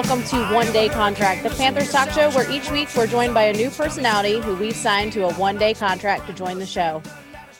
welcome to One Day Contract, the Panthers talk show where each week we're joined by a new personality who we've signed to a one day contract to join the show.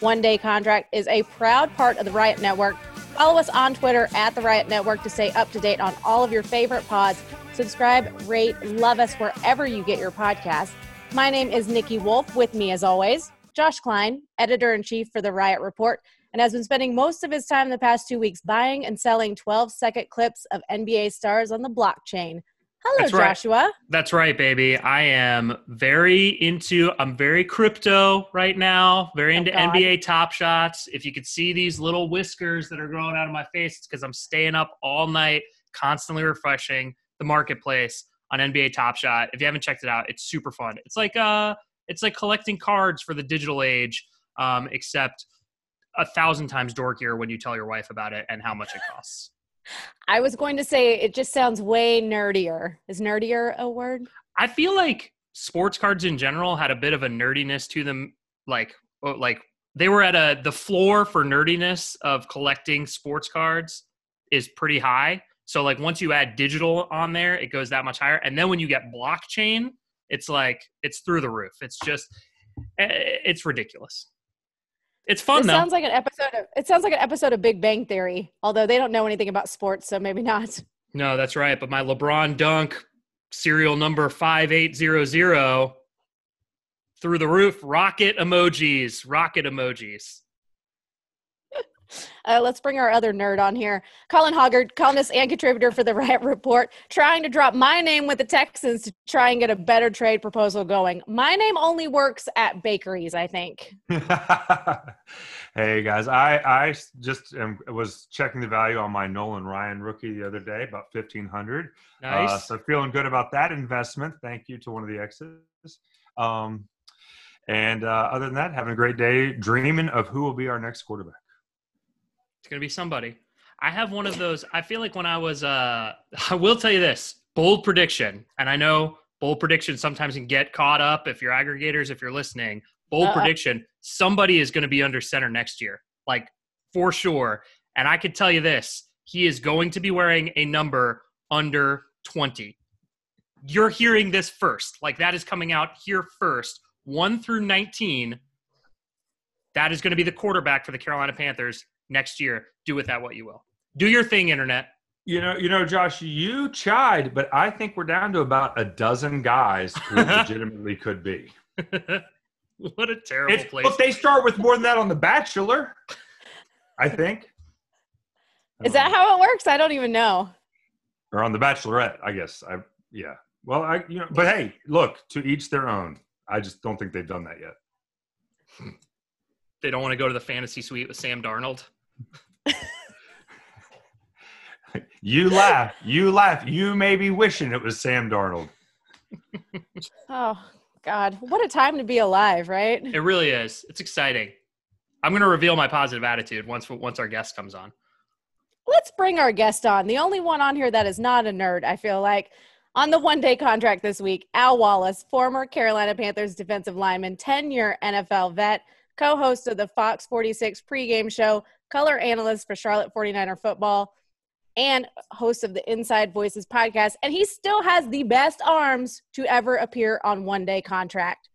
One Day Contract is a proud part of the Riot Network. Follow us on Twitter at the Riot Network to stay up to date on all of your favorite pods. Subscribe, rate, love us wherever you get your podcasts. My name is Nikki Wolf. With me, as always, Josh Klein, editor in chief for the Riot Report, and has been spending most of his time the past two weeks buying and selling 12 second clips of NBA stars on the blockchain. Hello, That's right. Joshua. That's right, baby. I am very into. I'm very crypto right now. Very Oh, into God. NBA Top Shots. If you could see these little whiskers that are growing out of my face, it's because I'm staying up all night, constantly refreshing the marketplace on NBA Top Shot. If you haven't checked it out, it's super fun. It's like uh, it's like collecting cards for the digital age, um, except a thousand times dorkier when you tell your wife about it and how much it costs. I was going to say it just sounds way nerdier. Is nerdier a word? I feel like sports cards in general had a bit of a nerdiness to them. Like, oh, like they were at a the floor for nerdiness of collecting sports cards is pretty high. So like once you add digital on there, it goes that much higher. And then when you get blockchain, it's like it's through the roof. It's just eh, it's ridiculous. It's fun though. sounds like an episode of it sounds like an episode of Big Bang Theory, although they don't know anything about sports, so maybe not. no, that's right. But my LeBron dunk serial number five eight zero zero through the roof. Rocket emojis. Rocket emojis. Uh, let's bring our other nerd on here. Colin Hoggard, columnist and contributor for the Riot Report, trying to drop my name with the Texans to try and get a better trade proposal going. My name only works at bakeries, I think. hey guys, I I just um, was checking the value on my Nolan Ryan rookie the other day, about fifteen hundred. Nice. Uh, so feeling good about that investment. Thank you to one of the exes. Um, and uh, other than that, having a great day, dreaming of who will be our next quarterback. It's gonna be somebody. I have one of those. I feel like when I was, uh, I will tell you this bold prediction, and I know bold predictions sometimes can get caught up if you're aggregators, if you're listening. Bold Uh-uh. prediction: somebody is going to be under center next year, like for sure. And I could tell you this: he is going to be wearing a number under twenty. You're hearing this first. Like that is coming out here first. One through nineteen. That is going to be the quarterback for the Carolina Panthers next year. Do with that what you will. Do your thing, internet. You know, you know, Josh, you chide, but I think we're down to about a dozen guys who legitimately could be. what a terrible It's, place. but they start with more than that on The Bachelor, I think. Is that how it works? I don't even know. or on The Bachelorette? I guess. I yeah. Well, I you know, but hey, look, to each their own. I just don't think they've done that yet. they don't want to go to the fantasy suite with Sam Darnold. You laugh, you laugh. You may be wishing it was Sam Darnold. Oh God, what a time to be alive, right? It really is. It's exciting. I'm going to reveal my positive attitude once once our guest comes on. Let's bring our guest on. The only one on here that is not a nerd, I feel like. On the one day contract this week, Al Wallace, former Carolina Panthers defensive lineman, 10 year NFL vet, co host of the Fox 46 pregame show, color analyst for Charlotte 49er football, and host of the Inside Voices podcast. And he still has the best arms to ever appear on one day contract.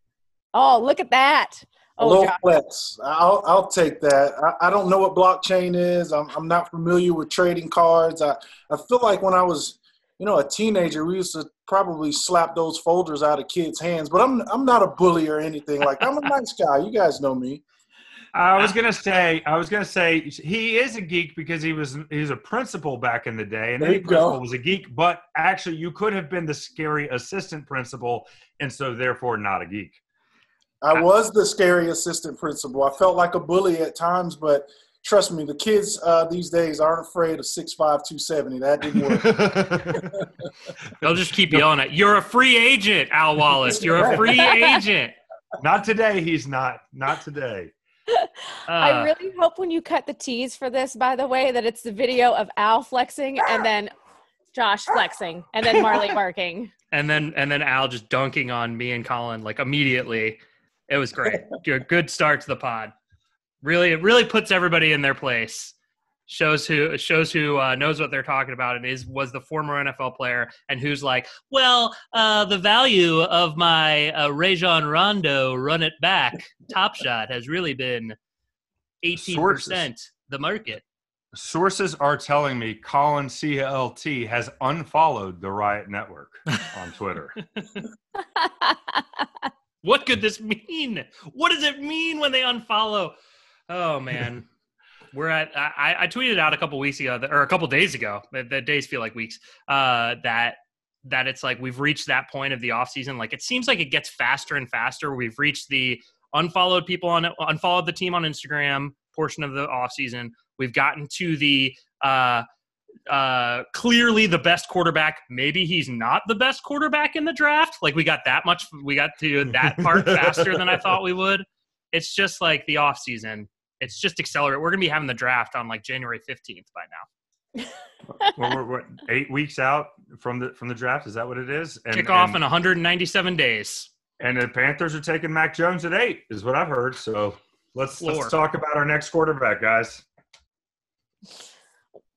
Oh, look at that. Oh, low Josh. flex. I'll, I'll take that. I, I don't know what blockchain is. I'm, I'm not familiar with trading cards. I, I feel like when I was, you know, a teenager, we used to probably slap those folders out of kids' hands. But I'm I'm not a bully or anything. Like I'm a nice guy. You guys know me. I was gonna say, I was gonna say he is a geek because he was he was a principal back in the day, and There any principal go. was a geek. But actually, you could have been the scary assistant principal, and so therefore not a geek. I was the scary assistant principal. I felt like a bully at times, but trust me, the kids uh, these days aren't afraid of 6'5", 270. That didn't work. They'll just keep yelling at you're a free agent, Al Wallace. You're a free agent. not today. He's not. Not today. I Uh, really hope when you cut the tease for this, by the way, that it's the video of Al flexing and then Josh flexing and then Marley barking. and then and then Al just dunking on me and Colin like immediately. It was great. good start to the pod. Really, it really puts everybody in their place. Shows who shows who uh, knows what they're talking about and is was the former NFL player and who's like, well, uh, the value of my uh, Rajon Rondo run it back top shot has really been eighteen percent the market. Sources are telling me Colin CLT has unfollowed the Riot Network on Twitter. what could this mean? What does it mean when they unfollow? Oh man. We're at. I, I tweeted out a couple weeks ago, or a couple days ago. The days feel like weeks. Uh, that that it's like we've reached that point of the off season. Like it seems like it gets faster and faster. We've reached the unfollowed people on unfollowed the team on Instagram portion of the off season. We've gotten to the uh, uh, clearly the best quarterback. Maybe he's not the best quarterback in the draft. Like we got that much. We got to that part faster than I thought we would. It's just like the off season it's just accelerate. We're gonna be having the draft on like January fifteenth by now. well, we're, we're, eight weeks out from the from the draft. Is that what it is? And, Kickoff and, in 197 days. And the Panthers are taking Mac Jones at eight, is what I've heard. So let's Floor. let's talk about our next quarterback, guys.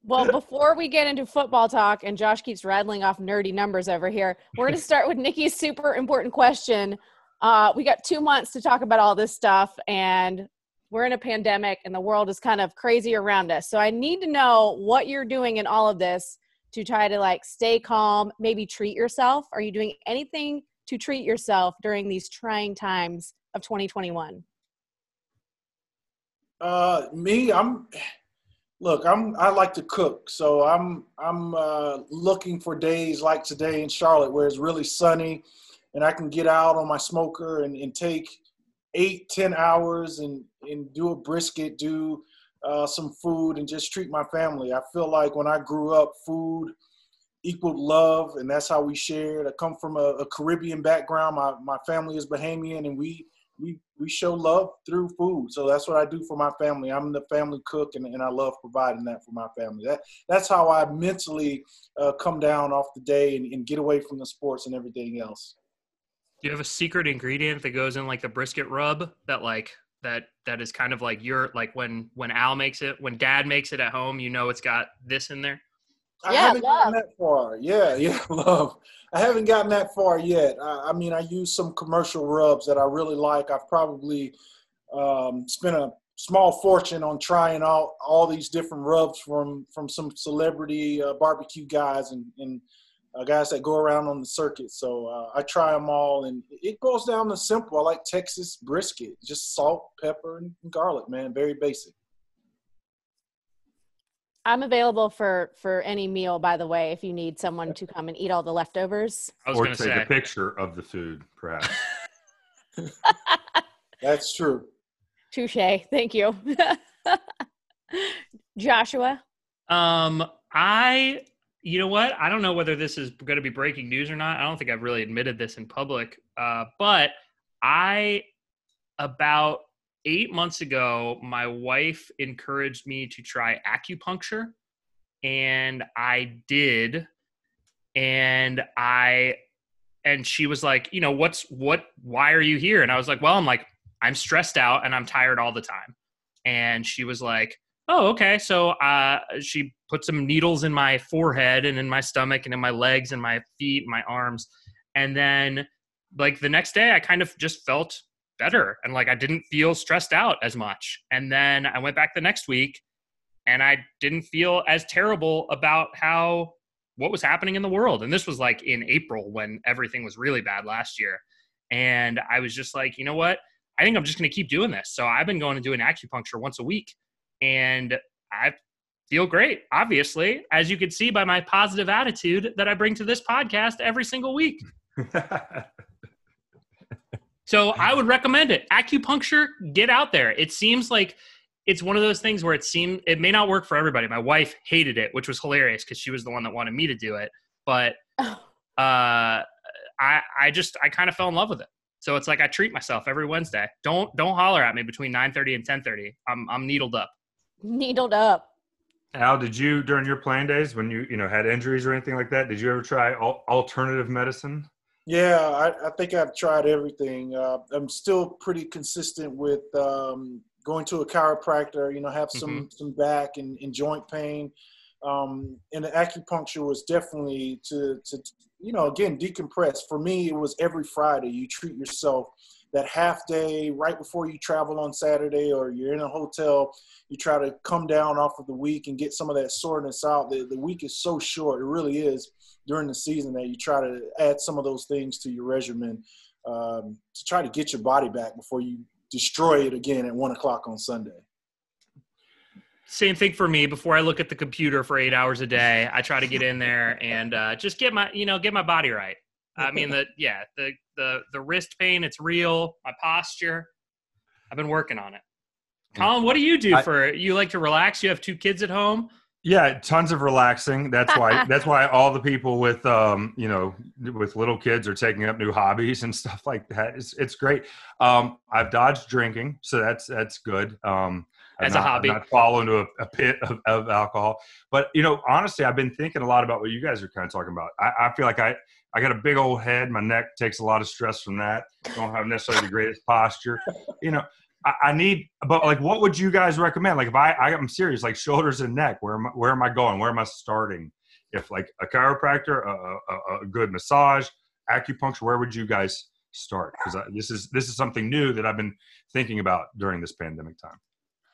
Well, before we get into football talk, and Josh keeps rattling off nerdy numbers over here, we're going to start with Nikki's super important question. Uh, we got two months to talk about all this stuff, and we're in a pandemic and the world is kind of crazy around us. So I need to know what you're doing in all of this to try to like stay calm, maybe treat yourself. Are you doing anything to treat yourself during these trying times of 2021? Uh, me, I'm look, I'm I like to cook, so I'm I'm uh, looking for days like today in Charlotte where it's really sunny, and I can get out on my smoker and, and take eight, ten hours and and do a brisket, do uh, some food, and just treat my family. I feel like when I grew up, food equaled love, and that's how we shared. I come from a, a Caribbean background. My my family is Bahamian, and we we we show love through food. So that's what I do for my family. I'm the family cook, and, and I love providing that for my family. That that's how I mentally uh, come down off the day and, and get away from the sports and everything else. Do you have a secret ingredient that goes in like the brisket rub that like that that is kind of like your like when when Al makes it when Dad makes it at home, you know it's got this in there. I yeah, haven't love. gotten that far. Yeah, yeah, love. I haven't gotten that far yet. I, I, mean, I use some commercial rubs that I really like. I've probably um, spent a small fortune on trying out all these different rubs from from some celebrity uh, barbecue guys and, and uh, guys that go around on the circuit. So uh, I try them all, and it goes down to simple. I like Texas brisket, just salt, pepper, and garlic. Man, very basic. I'm available for for any meal. By the way, if you need someone to come and eat all the leftovers, or take say. a picture of the food, perhaps. That's true. Touche. Thank you, Joshua. Um, I you know what? I don't know whether this is going to be breaking news or not. I don't think I've really admitted this in public. Uh, but I, about eight months ago, my wife encouraged me to try acupuncture, and I did. And I, and she was like, you know, what's what? Why are you here? And I was like, well, I'm like, I'm stressed out and I'm tired all the time. And she was like, oh, okay. So uh, she put some needles in my forehead and in my stomach and in my legs and my feet and my arms. And then, like, the next day, I kind of just felt better and like I didn't feel stressed out as much. And then I went back the next week and I didn't feel as terrible about how what was happening in the world. And this was like in April when everything was really bad last year. And I was just like, you know what? I think I'm just going to keep doing this. So I've been going to do an acupuncture once a week and I feel great, obviously, as you can see by my positive attitude that I bring to this podcast every single week. so I would recommend it. Acupuncture, get out there. It seems like it's one of those things where it seemed it may not work for everybody. My wife hated it, which was hilarious because she was the one that wanted me to do it. But uh, I I just I kind of fell in love with it. So it's like I treat myself every Wednesday. Don't don't holler at me between 9:30 and 10:30. I'm I'm needled up needled up. Al, did you during your playing days when you you know had injuries or anything like that? Did you ever try al- alternative medicine? Yeah, I, I, think I've tried everything. Uh, I'm still pretty consistent with um, going to a chiropractor, you know, have some Mm-hmm. some back and, and joint pain. Um, and the acupuncture was definitely to to you know again decompress. For me, it was every Friday. You treat yourself that half day right before you travel on Saturday, or you're in a hotel. You try to come down off of the week and get some of that soreness out. The, the week is so short; it really is during the season that you try to add some of those things to your regimen um, to try to get your body back before you destroy it again at one o'clock on Sunday. Same thing for me. Before I look at the computer for eight hours a day, I try to get in there and uh, just get my, you know, get my body right. I mean, the yeah, the the the wrist pain, it's real. My posture, I've been working on it. Colin, what do you do I- for you? Like to relax? You have two kids at home. Yeah, tons of relaxing. That's why. that's why all the people with, um, you know, with little kids are taking up new hobbies and stuff like that. It's it's great. Um, I've dodged drinking, so that's that's good. Um, I'm As a not- I'm hobby. not fall into a, a pit of, of alcohol. But you know, honestly, I've been thinking a lot about what you guys are kind of talking about. I, I feel like I I got a big old head. My neck takes a lot of stress from that. Don't have necessarily the greatest posture. You know, I, I need, but like, what would you guys recommend? Like, if I, I am serious, like shoulders and neck, where am I, where am I going? Where am I starting? If like a chiropractor, a, a, a good massage, acupuncture, where would you guys start? Because this is this is something new that I've been thinking about during this pandemic time.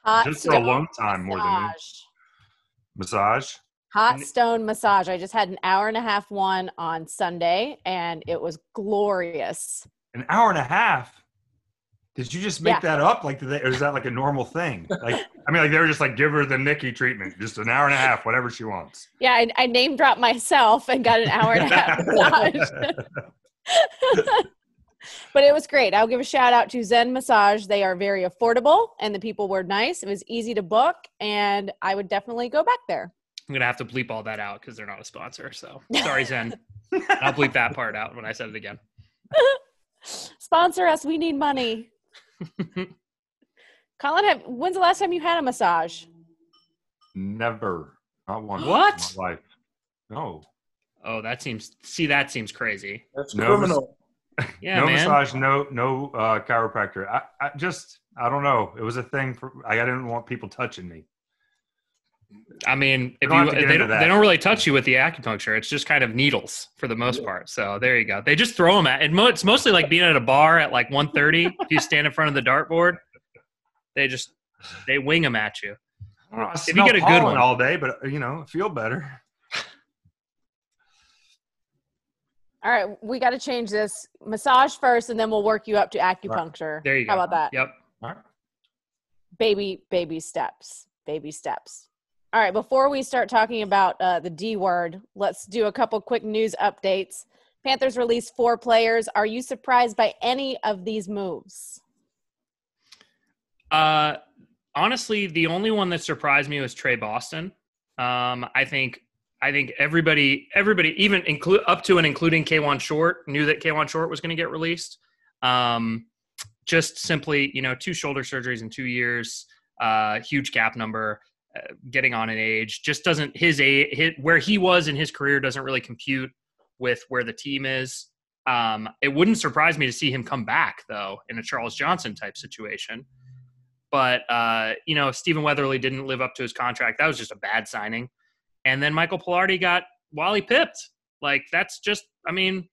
Hot Just for a long time, more than massage. Hot stone massage. I just had an hour and a half one on Sunday, and it was glorious. An hour and a half. Did you just make Yeah. that up? Like, did they, or is that like a normal thing? Like, I mean, like they were just like, give her the Nikki treatment, just an hour and a half, whatever she wants. Yeah, I, I name dropped myself and got an hour and a half massage. but it was great. I'll give a shout out to Zen Massage. They are very affordable and the people were nice. It was easy to book and I would definitely go back there. I'm gonna have to bleep all that out because they're not a sponsor. So sorry, Zen. I'll bleep that part out when I said it again. Sponsor us. We need money. Colin, have, when's the last time you had a massage? Never, not once. What? In my life. No. Oh, that seems. See, that seems crazy. That's No, criminal. Yeah, no man. massage, no no uh, chiropractor. I, I just I don't know. It was a thing for I didn't want people touching me. I mean, if you have to get they don't, they don't really touch you with the acupuncture. It's just kind of needles for the most Yeah. part. So there you go. They just throw them at. And mo- it's mostly like being at a bar at like 1:30. if you stand in front of the dartboard, they just they wing them at you. I, don't know, I If you get a good one. all day, but you know, feel better. All right, we got to change this. Massage first, and then we'll work you up to acupuncture. There you go. How about that? Yep. All right. baby baby steps baby steps all right before we start talking about uh, the d word let's do a couple quick news updates panthers released four players are you surprised by any of these moves Uh, honestly, the only one that surprised me was Tre Boston. Um, I think I think everybody everybody even include up to and including Kawann Short knew that Kawann Short was going to get released. Um, just simply, you know, two shoulder surgeries in two years, uh, huge gap number, getting on in age, just doesn't his age where he was in his career doesn't really compute with where the team is. Um, it wouldn't surprise me to see him come back though in a Charles Johnson type situation but uh, you know Stephen Weatherly didn't live up to his contract. That was just a bad signing. And then Michael Palardy got Wally pipped. Like that's just, I mean,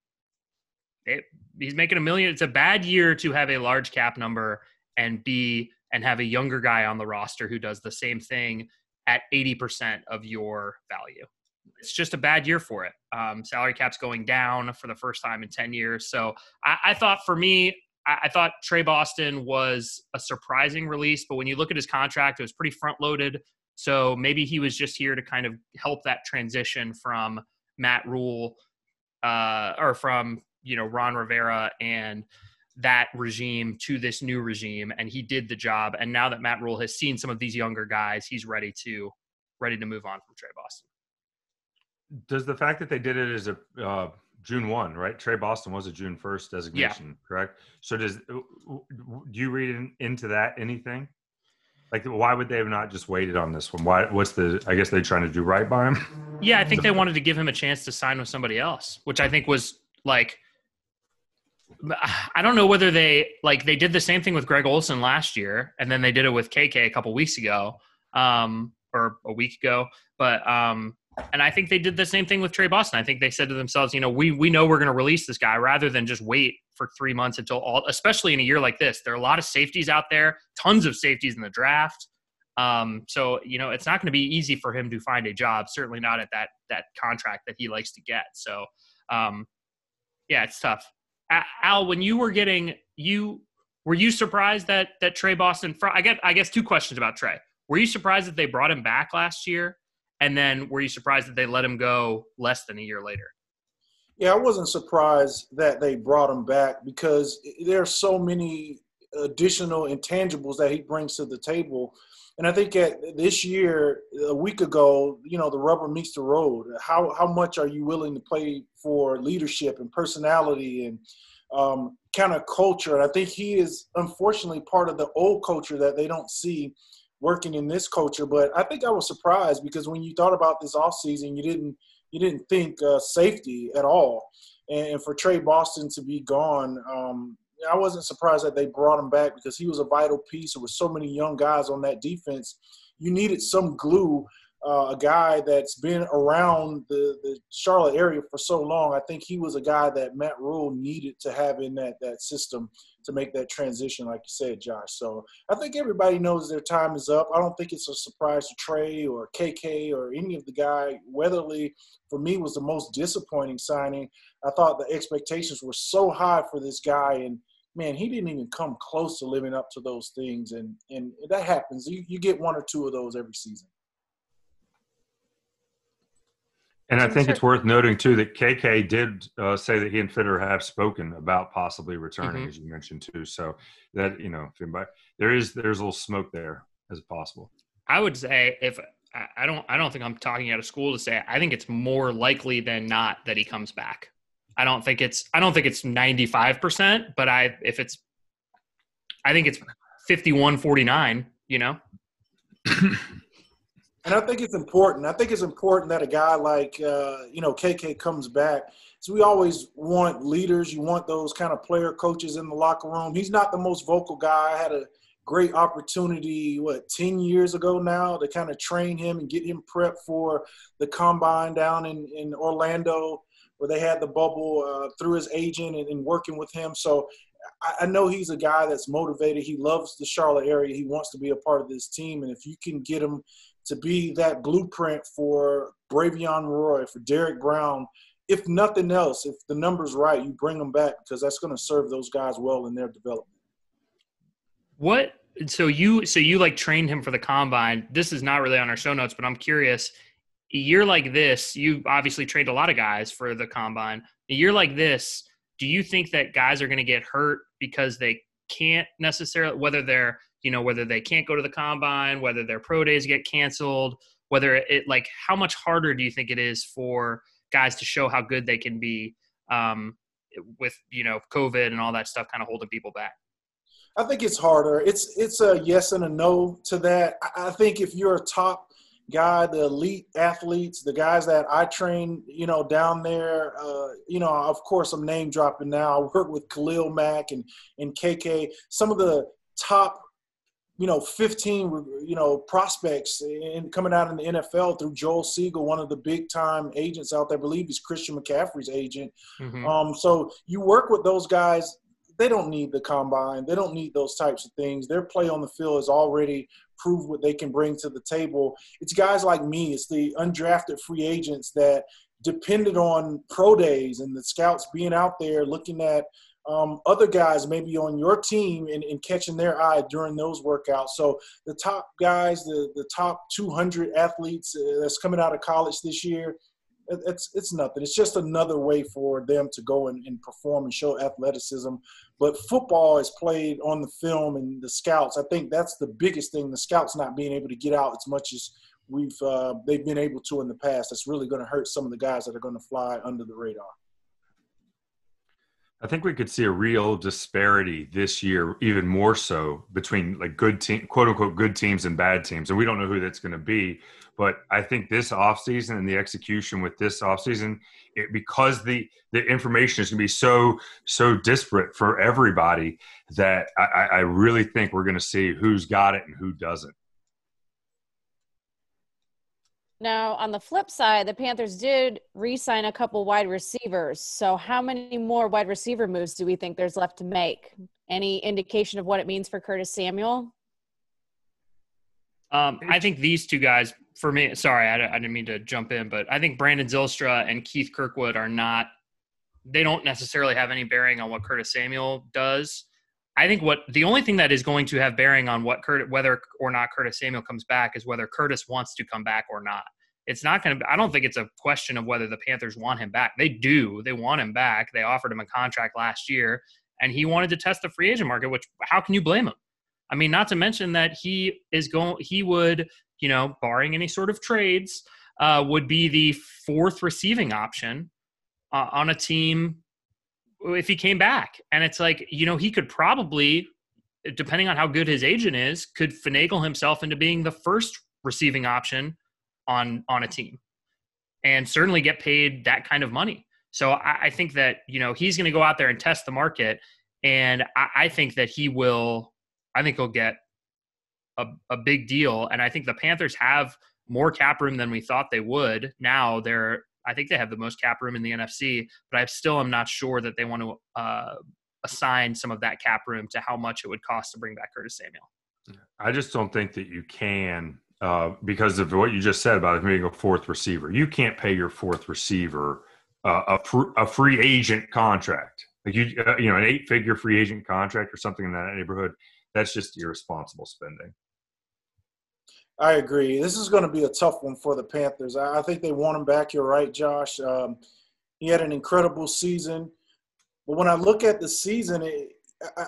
it, he's making a million. It's a bad year to have a large cap number and be and have a younger guy on the roster who does the same thing at eighty percent of your value. It's just a bad year for it. Um, salary cap's going down for the first time in ten years. So I, I thought for me, I, I thought Tre Boston was a surprising release, but when you look at his contract, it was pretty front loaded. So maybe he was just here to kind of help that transition from Matt Rhule uh, or from you know Ron Rivera and that regime to this new regime, and he did the job. And now that Matt Rhule has seen some of these younger guys, he's ready to ready to move on from Tre Boston. Does the fact that they did it as a uh, June one, right? Tre Boston was a June first designation, correct? So does do you read in, into that anything? Like, why would they have not just waited on this one? Why? What's the? I guess they're trying to do right by him. Yeah, I think they wanted to give him a chance to sign with somebody else, which I think was like I don't know whether they like they did the same thing with Greg Olsen last year, and then they did it with KK a couple weeks ago, um, or a week ago. But um, and I think they did the same thing with Tre Boston. I think they said to themselves, you know, we we know we're going to release this guy rather than just wait for three months until all, especially in a year like this. There are a lot of safeties out there, tons of safeties in the draft. Um, so you know, it's not going to be easy for him to find a job. Certainly not at that that contract that he likes to get. So, um, yeah, it's tough. Al, when you were getting you were you surprised that that Tre Boston? I get I guess two questions about Tre. Were you surprised that they brought him back last year? And then were you surprised that they let him go less than a year later? Yeah, I wasn't surprised that they brought him back because there are so many additional intangibles that he brings to the table. And I think at this year, a week ago, you know, the rubber meets the road. How how much are you willing to play for leadership and personality and um, kind of culture? And I think he is unfortunately part of the old culture that they don't see working in this culture. But I think I was surprised because when you thought about this offseason, you didn't you didn't think uh, safety at all. And for Tre Boston to be gone, um, I wasn't surprised that they brought him back because he was a vital piece. There were so many young guys on that defense. You needed some glue uh, a guy that's been around the, the Charlotte area for so long. I think he was a guy that Matt Rhule needed to have in that that system to make that transition, like you said, Josh. So I think everybody knows their time is up. I don't think it's a surprise to Trey or KK or any of the guy. Weatherly, for me, was the most disappointing signing. I thought the expectations were so high for this guy, and man, he didn't even come close to living up to those things. And and that happens. You, you get one or two of those every season. And I think it's worth noting too that KK did uh, say that he and Fitter have spoken about possibly returning, mm-hmm. as you mentioned too. So that you know, there is there's a little smoke there as possible. I would say if I don't I don't think I'm talking out of school to say I think it's more likely than not that he comes back. I don't think it's I don't think it's 95 percent, but I if it's I think it's 51 49. You know. And I think it's important. I think it's important that a guy like uh, you know KK comes back. So we always want leaders. You want those kind of player coaches in the locker room. He's not the most vocal guy. I had a great opportunity what 10 years ago now to kind of train him and get him prepped for the combine down in, in orlando where they had the bubble uh, through his agent and, and, working with him so I, I know he's a guy that's motivated he loves the charlotte area he wants to be a part of this team and if you can get him to be that blueprint for Bravvion Roy, for Derrick Brown. If nothing else, if the number's right, you bring them back because that's going to serve those guys well in their development. What? So you so you like trained him for the combine. This is not really on our show notes, but I'm curious. A year like this, you obviously trained a lot of guys for the combine. A year like this, do you think that guys are going to get hurt because they can't necessarily, whether they're you know whether they can't go to the combine whether their pro days get canceled whether it like how much harder do you think it is for guys to show how good they can be um, with you know covid and all that stuff kind of holding people back? I think it's harder. It's it's a yes and a no to that. I think if you're a top guy the elite athletes the guys that i train you know down there uh, you know of course i'm name dropping now i work with khalil mack and and kk some of the top you know, 15, you know, prospects and coming out in the NFL through Joel Segal, one of the big time agents out there. I believe he's Christian McCaffrey's agent. Mm-hmm. Um, so you work with those guys. They don't need the combine. They don't need those types of things. Their play on the field has already proved what they can bring to the table. It's guys like me. It's the undrafted free agents that depended on pro days and the scouts being out there looking at – um, other guys maybe on your team and, and, catching their eye during those workouts. So the top guys, the, the top 200 athletes uh, that's coming out of college this year, it's it's nothing. It's just another way for them to go and, and, perform and show athleticism. But football is played on the film and the scouts. I think that's the biggest thing. The scouts not being able to get out as much as we've uh, they've been able to in the past. That's really going to hurt some of the guys that are going to fly under the radar. I think we could see a real disparity this year, even more so between like good team, quote unquote, good teams and bad teams. And we don't know who that's going to be. But I think this offseason and the execution with this offseason, it, because the the information is going to be so so disparate for everybody that I, I really think we're going to see who's got it and who doesn't. Now, on the flip side, the Panthers did re sign a couple wide receivers. So, how many more wide receiver moves do we think there's left to make? Any indication of what it means for Curtis Samuel? Um, I think these two guys, for me, sorry, I, I didn't mean to jump in, but I think Brandon Zylstra and Keith Kirkwood are not, they don't necessarily have any bearing on what Curtis Samuel does. I think what the only thing that is going to have bearing on what Curtis, whether or not Curtis Samuel comes back is whether Curtis wants to come back or not. It's not going to. I don't think it's a question of whether the Panthers want him back. They do. They want him back. They offered him a contract last year, and he wanted to test the free agent market. Which how can you blame him? I mean, not to mention that he is going. He would, you know, barring any sort of trades, uh, would be the fourth receiving option uh, on a team if he came back. And it's like, you know, he could probably, depending on how good his agent is, could finagle himself into being the first receiving option on on a team, and certainly get paid that kind of money. So I, I think that you know he's going to go out there and test the market, and I, I think that he will. I think he'll get a, a big deal, and I think the Panthers have more cap room than we thought they would. Now they're I think they have the most cap room in the NFC, but I still am not sure that they want to uh, assign some of that cap room to how much it would cost to bring back Curtis Samuel. I just don't think that you can uh, because of what you just said about being a fourth receiver. You can't pay your fourth receiver uh, a, fr- a free agent contract, like you uh, you know an eight figure free agent contract or something in that neighborhood. That's just irresponsible spending. I agree. This is going to be a tough one for the Panthers. I, think they want him back. You're right, Josh. Um, he had an incredible season. But when I look at the season, it,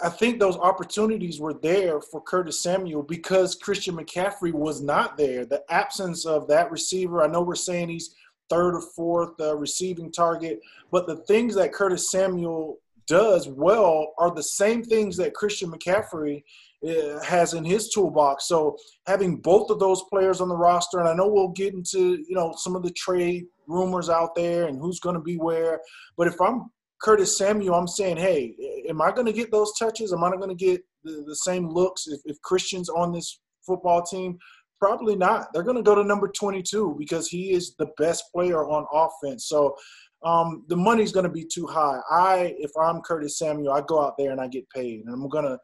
I think those opportunities were there for Curtis Samuel because Christian McCaffrey was not there. The absence of that receiver, I know we're saying he's third or fourth uh, receiving target, but the things that Curtis Samuel does well are the same things that Christian McCaffrey uh, has in his toolbox. So having both of those players on the roster, and I know we'll get into you know some of the trade rumors out there and who's going to be where, but if I'm Curtis Samuel, I'm saying, hey, am I going to get those touches? Am I not going to get the, the, same looks if, if Christian's on this football team? Probably not. They're going to go to number 22 because he is the best player on offense. So um, the money's going to be too high. I, if I'm Curtis Samuel, I go out there and I get paid, and I'm going to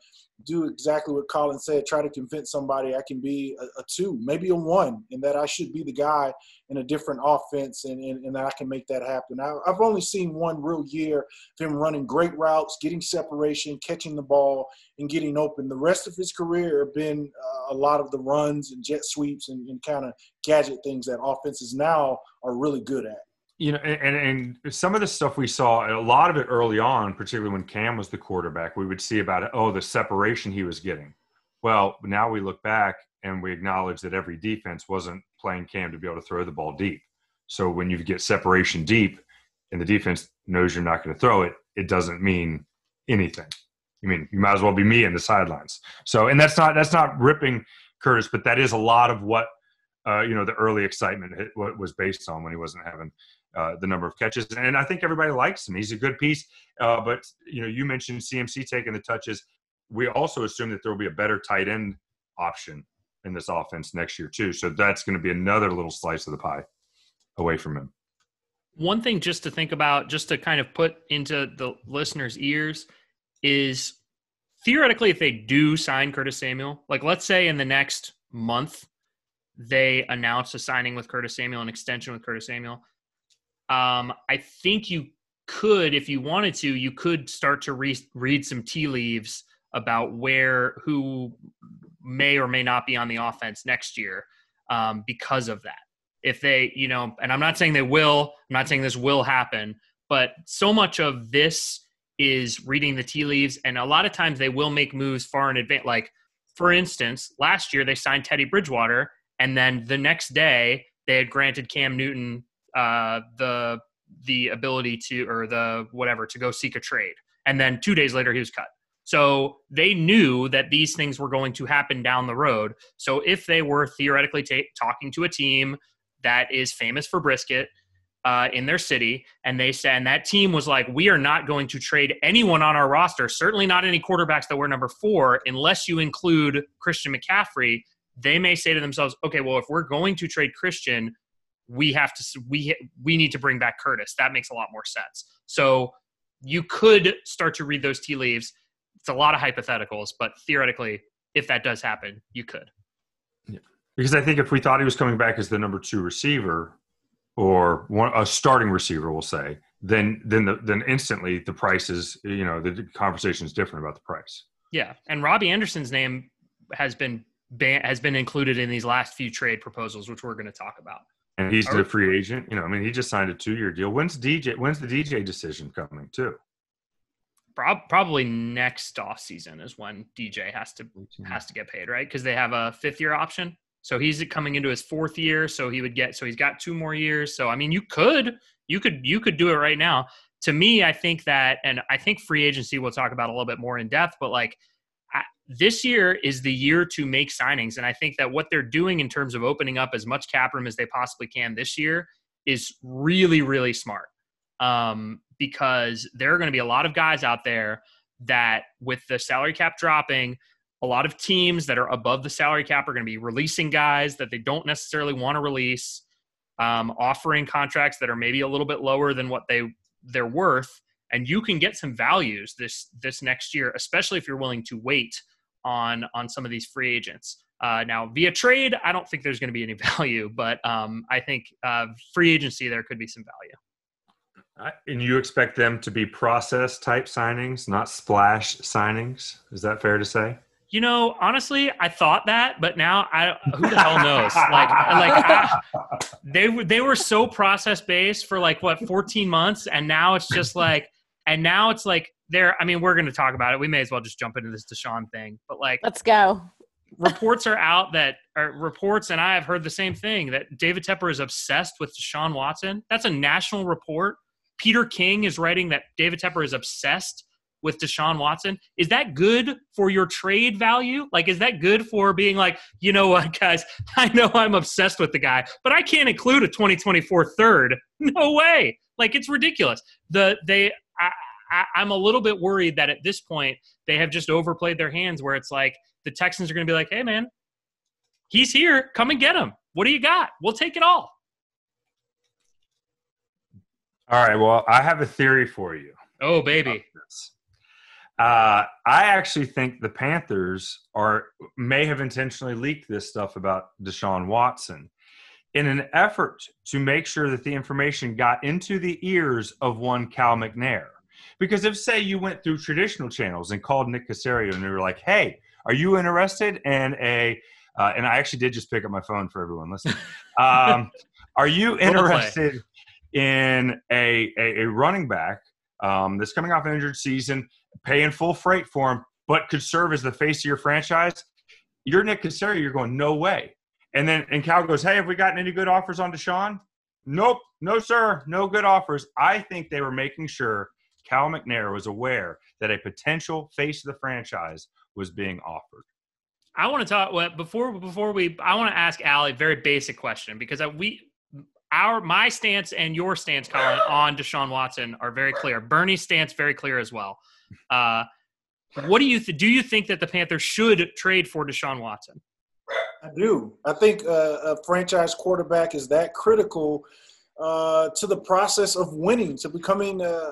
do exactly what Colin said. Try to convince somebody I can be a, a, two, maybe a one, and that I should be the guy in a different offense, and, and, and that I can make that happen. I, I've only seen one real year of him running great routes, getting separation, catching the ball, and getting open. The rest of his career have been uh, a lot of the runs and jet sweeps and, and kind of gadget things that offenses now are really good at you know, and, and some of the stuff we saw, a lot of it early on, particularly when Cam was the quarterback, we would see about oh, the separation he was getting. Well, now we look back and we acknowledge that every defense wasn't playing Cam to be able to throw the ball deep. So when you get separation deep and the defense knows you're not going to throw it, it doesn't mean anything. You mean you might as well be me in the sidelines. So, and that's not that's not ripping Curtis, but that is a lot of what uh, you know the early excitement was based on when he wasn't having uh, the number of catches. And I think everybody likes him. He's a good piece. Uh, but you know, you mentioned CMC taking the touches. We also assume that there will be a better tight end option in this offense next year too. So that's going to be another little slice of the pie away from him. One thing just to think about, just to kind of put into the listeners' ears, is theoretically if they do sign Curtis Samuel, like let's say in the next month they announce a signing with Curtis Samuel, an extension with Curtis Samuel um, I think you could, if you wanted to, you could start to re- read some tea leaves about where who may or may not be on the offense next year um, because of that. If they, you know, and I'm not saying they will, I'm not saying this will happen, but so much of this is reading the tea leaves, and a lot of times they will make moves far in advance. Like, for instance, last year they signed Teddy Bridgewater, and then the next day they had granted Cam Newton uh, the the ability to or the whatever to go seek a trade And then two days later, he was cut. So they knew that these things were going to happen down the road. So if they were theoretically ta- talking to a team that is famous for brisket uh, in their city, and they said, and that team was like, we are not going to trade anyone on our roster, certainly not any quarterbacks that were number four, unless you include Christian McCaffrey. They may say to themselves, okay, well, if we're going to trade Christian, we have to we we need to bring back Curtis. That makes a lot more sense. So you could start to read those tea leaves. It's a lot of hypotheticals, but theoretically, if that does happen, you could. Yeah. Because I think if we thought he was coming back as the number two receiver or one, a starting receiver, we'll say, then then the, then instantly the price is you know the conversation is different about the price. Yeah, and Robbie Anderson's name has been ban- has been included in these last few trade proposals, which we're going to talk about. And he's the oh. free agent. You know, I mean, he just signed a two-year deal. When's DJ? When's the DJ decision coming too? Probably next off season is when DJ has to has to get paid, right? Because they have a fifth year option. So he's coming into his fourth year, so he would get so he's got two more years. So I mean, you could you could you could do it right now. To me, I think that, and I think free agency we'll talk about a little bit more in depth. But like this year is the year to make signings. And I think that what they're doing in terms of opening up as much cap room as they possibly can this year is really, really smart. Um, because there are going to be a lot of guys out there that, with the salary cap dropping, a lot of teams that are above the salary cap are going to be releasing guys that they don't necessarily want to release, um, offering contracts that are maybe a little bit lower than what they they're worth, and you can get some values this this next year, especially if you're willing to wait on on some of these free agents. Uh, now, via trade, I don't think there's going to be any value, but um, I think uh, free agency there could be some value. And you expect them to be process type signings, not splash signings? Is that fair to say? You know, honestly, I thought that, but now I who the hell knows? Like, like I, they they were so process based for like what 14 months, and now it's just like, and now it's like there. I mean, we're going to talk about it. We may as well just jump into this Deshaun thing. But like, let's go. reports are out that are reports, and I have heard the same thing that David Tepper is obsessed with Deshaun Watson. That's a national report. Peter King is writing that David Tepper is obsessed with Deshaun Watson. Is that good for your trade value? Like, is that good for being like, you know what, guys? I know I'm obsessed with the guy, but I can't include a 2024 third. No way. Like, it's ridiculous. The they I, I'm a little bit worried that at this point they have just overplayed their hands where it's like the Texans are going to be like, hey, man, he's here. Come and get him. What do you got? We'll take it all. All right. Well, I have a theory for you. Oh, baby. Uh, I actually think the Panthers are may have intentionally leaked this stuff about Deshaun Watson in an effort to make sure that the information got into the ears of one Cal McNair. Because if, say, you went through traditional channels and called Nick Caserio and they were like, "Hey, are you interested in a?" Uh, and I actually did just pick up my phone for everyone listening. Um, are you interested in a, a, a running back um, that's coming off an injured season, paying full freight for him, but could serve as the face of your franchise? You're Nick Caserio. You're going no way. And then and Cal goes, "Hey, have we gotten any good offers on Deshaun?" Nope, no sir, no good offers. I think they were making sure Cal McNair was aware that a potential face of the franchise was being offered. I want to talk well, before before we. I want to ask Ali a very basic question because we our my stance and your stance, Colin, on Deshaun Watson are very clear. Bernie's stance very clear as well. Uh, what do you th- do? You think that the Panthers should trade for Deshaun Watson? I do. I think uh, a franchise quarterback is that critical uh, to the process of winning, to becoming a,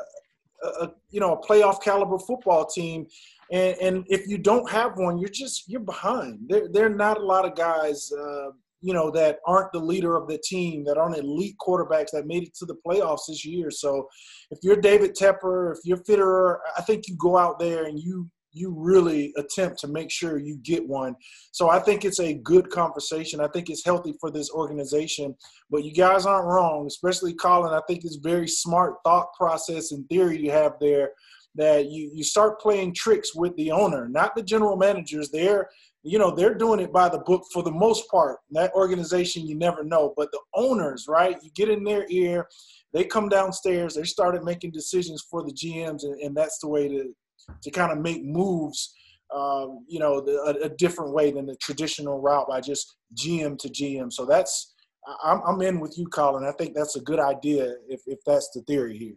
a, you know a playoff caliber football team. And, and, if you don't have one, you're just you're behind. There, there are not a lot of guys, uh, you know, that aren't the leader of the team, that aren't elite quarterbacks that made it to the playoffs this year. So, if you're David Tepper, if you're Fitterer, I think you go out there and you you really attempt to make sure you get one. So I think it's a good conversation. I think it's healthy for this organization. But you guys aren't wrong, especially Colin. I think it's very smart thought process and theory you have there that you you start playing tricks with the owner, not the general managers. They're you know they're doing it by the book for the most part. That organization, you never know, but the owners, right? You get in their ear, they come downstairs, they started making decisions for the GMs, and, and that's the way to to kind of make moves. Um, you know, the, a, a different way than the traditional route by just GM to GM. So that's I'm, I'm in with you, Colin. I think that's a good idea if, if that's the theory here.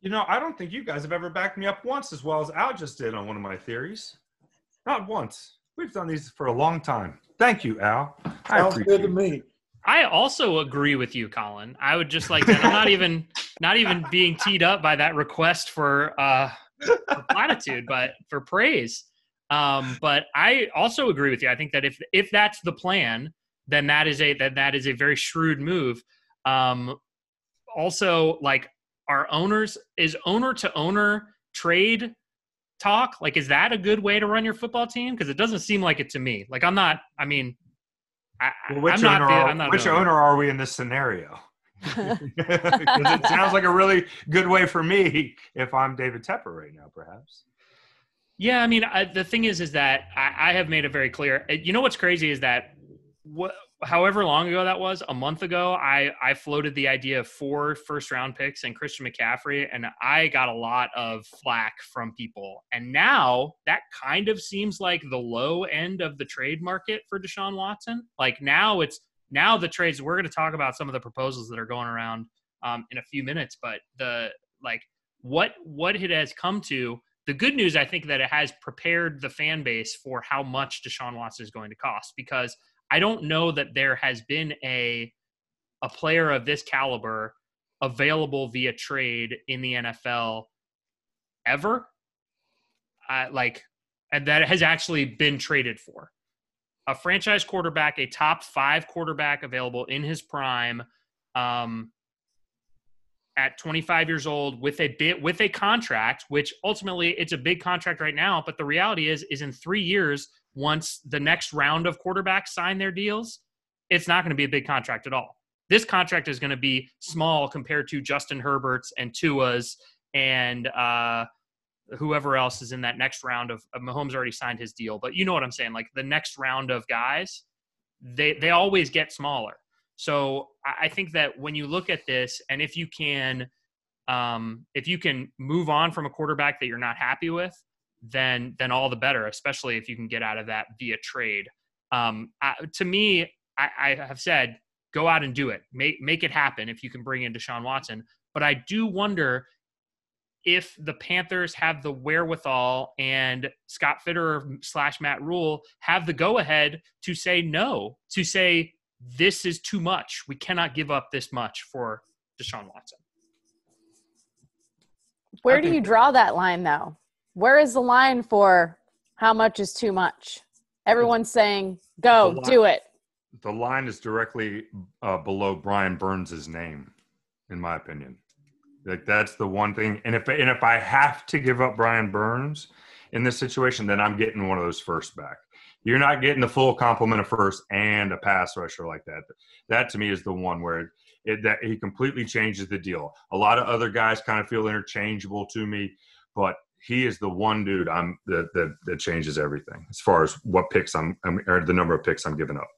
You know, I don't think you guys have ever backed me up once as well as Al just did on one of my theories. Not once. We've done these for a long time. Thank you, Al. I Sounds good to me. I also agree with you, Colin. I would just like that. I'm not even not even being teed up by that request for uh for platitude, but for praise. Um, but I also agree with you. I think that if if that's the plan, then that is a that that is a very shrewd move. Um, also, like our owners is owner to owner trade talk like is that a good way to run your football team because it doesn't seem like it to me like i'm not i mean I, well, which, owner, the, are, which owner. owner are we in this scenario? Because it sounds like a really good way for me if i'm david tepper right now perhaps. Yeah i mean I, the thing is is that I, I have made it very clear. You know what's crazy is that what however long ago that was, a month ago, I I floated the idea of four first round picks and Christian McCaffrey, and I got a lot of flack from people. And now that kind of seems like the low end of the trade market for Deshaun Watson. Like now it's now the trades. We're going to talk about some of the proposals that are going around um, in a few minutes, but the like what what it has come to. The good news, I think, that it has prepared the fan base for how much Deshaun Watson is going to cost because I don't know that there has been a a player of this caliber available via trade in the NFL ever. Uh, like, and that has actually been traded for a franchise quarterback, a top five quarterback available in his prime, um, at 25 years old with a bit with a contract, which ultimately it's a big contract right now. But the reality is, is in three years once the next round of quarterbacks sign their deals, it's not going to be a big contract at all. This contract is going to be small compared to Justin Herbert's and Tua's and uh, whoever else is in that next round of, of Mahomes already signed his deal. But you know what I'm saying? Like the next round of guys, they they always get smaller. So I think that when you look at this, and if you can, um, if you can move on from a quarterback that you're not happy with, then then all the better, especially if you can get out of that via trade. Um, I, to me, I, I have said go out and do it, make make it happen if you can bring in Deshaun Watson. But I do wonder if the Panthers have the wherewithal and Scott Fitterer slash Matt Rhule have the go ahead to say no, to say this is too much. We cannot give up this much for Deshaun Watson. Where do you draw that line though? Where is the line for how much is too much? Everyone's saying, go, line, do it. The line is directly uh, below Brian Burns' name, in my opinion. Like that's the one thing. And if and if I have to give up Brian Burns in this situation, then I'm getting one of those first back. You're not getting the full complement of first and a pass rusher like that. That to me is the one where it, that he completely changes the deal. A lot of other guys kind of feel interchangeable to me, but he is the one dude I'm that that, that changes everything as far as what picks I'm, I'm or the number of picks I'm giving up.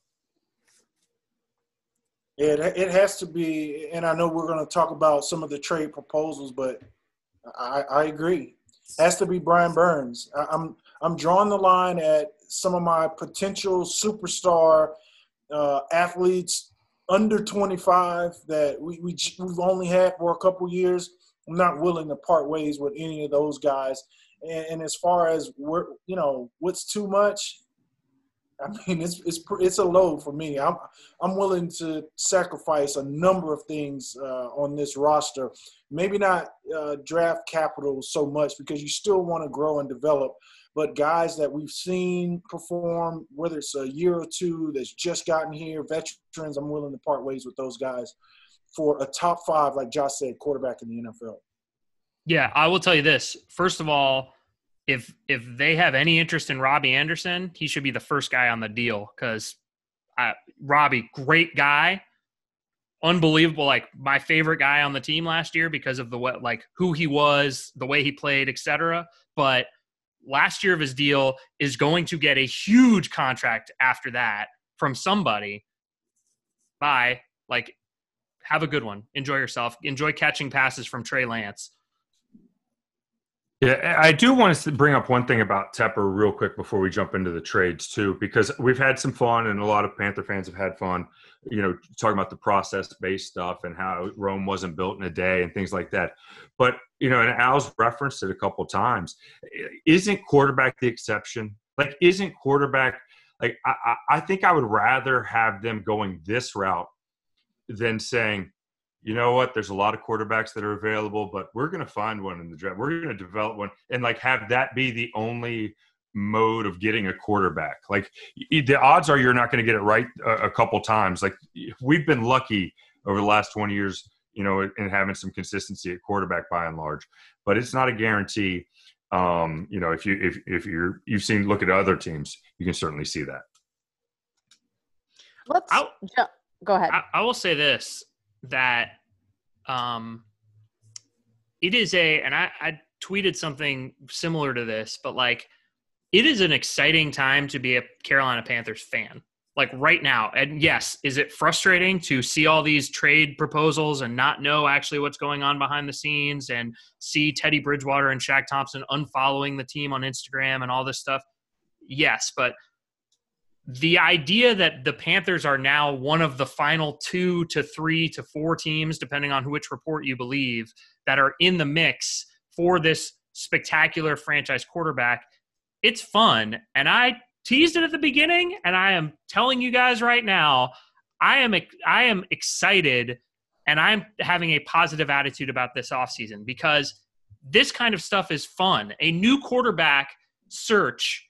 It it has to be, and I know we're going to talk about some of the trade proposals, but I, I agree. It has to be Brian Burns. I, I'm I'm drawing the line at some of my potential superstar uh, athletes under 25 that we, we we've only had for a couple years not willing to part ways with any of those guys. And, and as far as we're, you know, what's too much, I mean, it's it's it's a load for me. I'm I'm willing to sacrifice a number of things uh, on this roster. Maybe not uh, draft capital so much because you still want to grow and develop. But guys that we've seen perform, whether it's a year or two that's just gotten here, veterans, I'm willing to part ways with those guys for a top five, like Josh said, quarterback in the NFL? Yeah, I will tell you this. First of all, if if they have any interest in Robbie Anderson, he should be the first guy on the deal because Robbie, great guy, unbelievable. Like my favorite guy on the team last year because of the what, like who he was, the way he played, etc. But last year of his deal is going to get a huge contract after that from somebody. Bye. Like, have a good one. Enjoy yourself. Enjoy catching passes from Trey Lance. Yeah, I do want to bring up one thing about Tepper real quick before we jump into the trades too, because we've had some fun and a lot of Panther fans have had fun, you know, talking about the process-based stuff and how Rome wasn't built in a day and things like that. But you know, and Al's referenced it a couple times. Isn't quarterback the exception? Like, isn't quarterback like I, I think I would rather have them going this route than saying, you know what, there's a lot of quarterbacks that are available, but we're going to find one in the draft. We're going to develop one and like have that be the only mode of getting a quarterback. Like the odds are you're not going to get it right a, a couple times. Like we've been lucky over the last 20 years, you know, in having some consistency at quarterback by and large, but it's not a guarantee. Um, you know, if you if if you're you've seen look at other teams, you can certainly see that. Let's I'll, go ahead. I, I will say this that um, it is a, and I, I tweeted something similar to this, but like it is an exciting time to be a Carolina Panthers fan. Like right now, and yes, is it frustrating to see all these trade proposals and not know actually what's going on behind the scenes and see Teddy Bridgewater and Shaq Thompson unfollowing the team on Instagram and all this stuff? Yes, but the idea that the Panthers are now one of the final two to three to four teams, depending on which report you believe, that are in the mix for this spectacular franchise quarterback, it's fun. And I teased it at the beginning, and I am telling you guys right now, I am I am excited and I'm having a positive attitude about this offseason because this kind of stuff is fun. A new quarterback search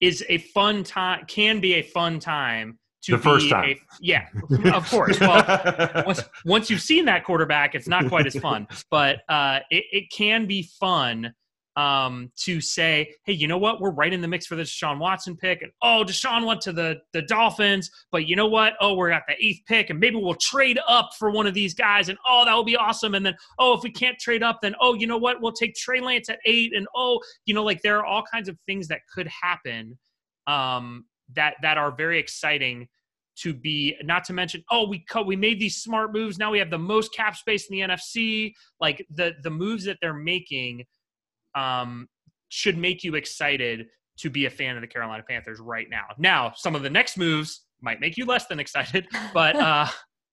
is a fun time can be a fun time to the first time. A, yeah, of course. Well, once once you've seen that quarterback, it's not quite as fun, but uh, it, it can be fun um, to say, hey, you know what? We're right in the mix for the Deshaun Watson pick. And oh, Deshaun went to the, the Dolphins, but you know what? Oh, we're at the eighth pick, and maybe we'll trade up for one of these guys. And oh, that will be awesome. And then, oh, if we can't trade up, then oh, you know what? We'll take Trey Lance at eight. And oh, you know, like there are all kinds of things that could happen um, that that are very exciting to be not to mention oh we cut we made these smart moves now we have the most cap space in the NFC like the the moves that they're making um, should make you excited to be a fan of the Carolina Panthers right now. Now, some of the next moves might make you less than excited, but uh,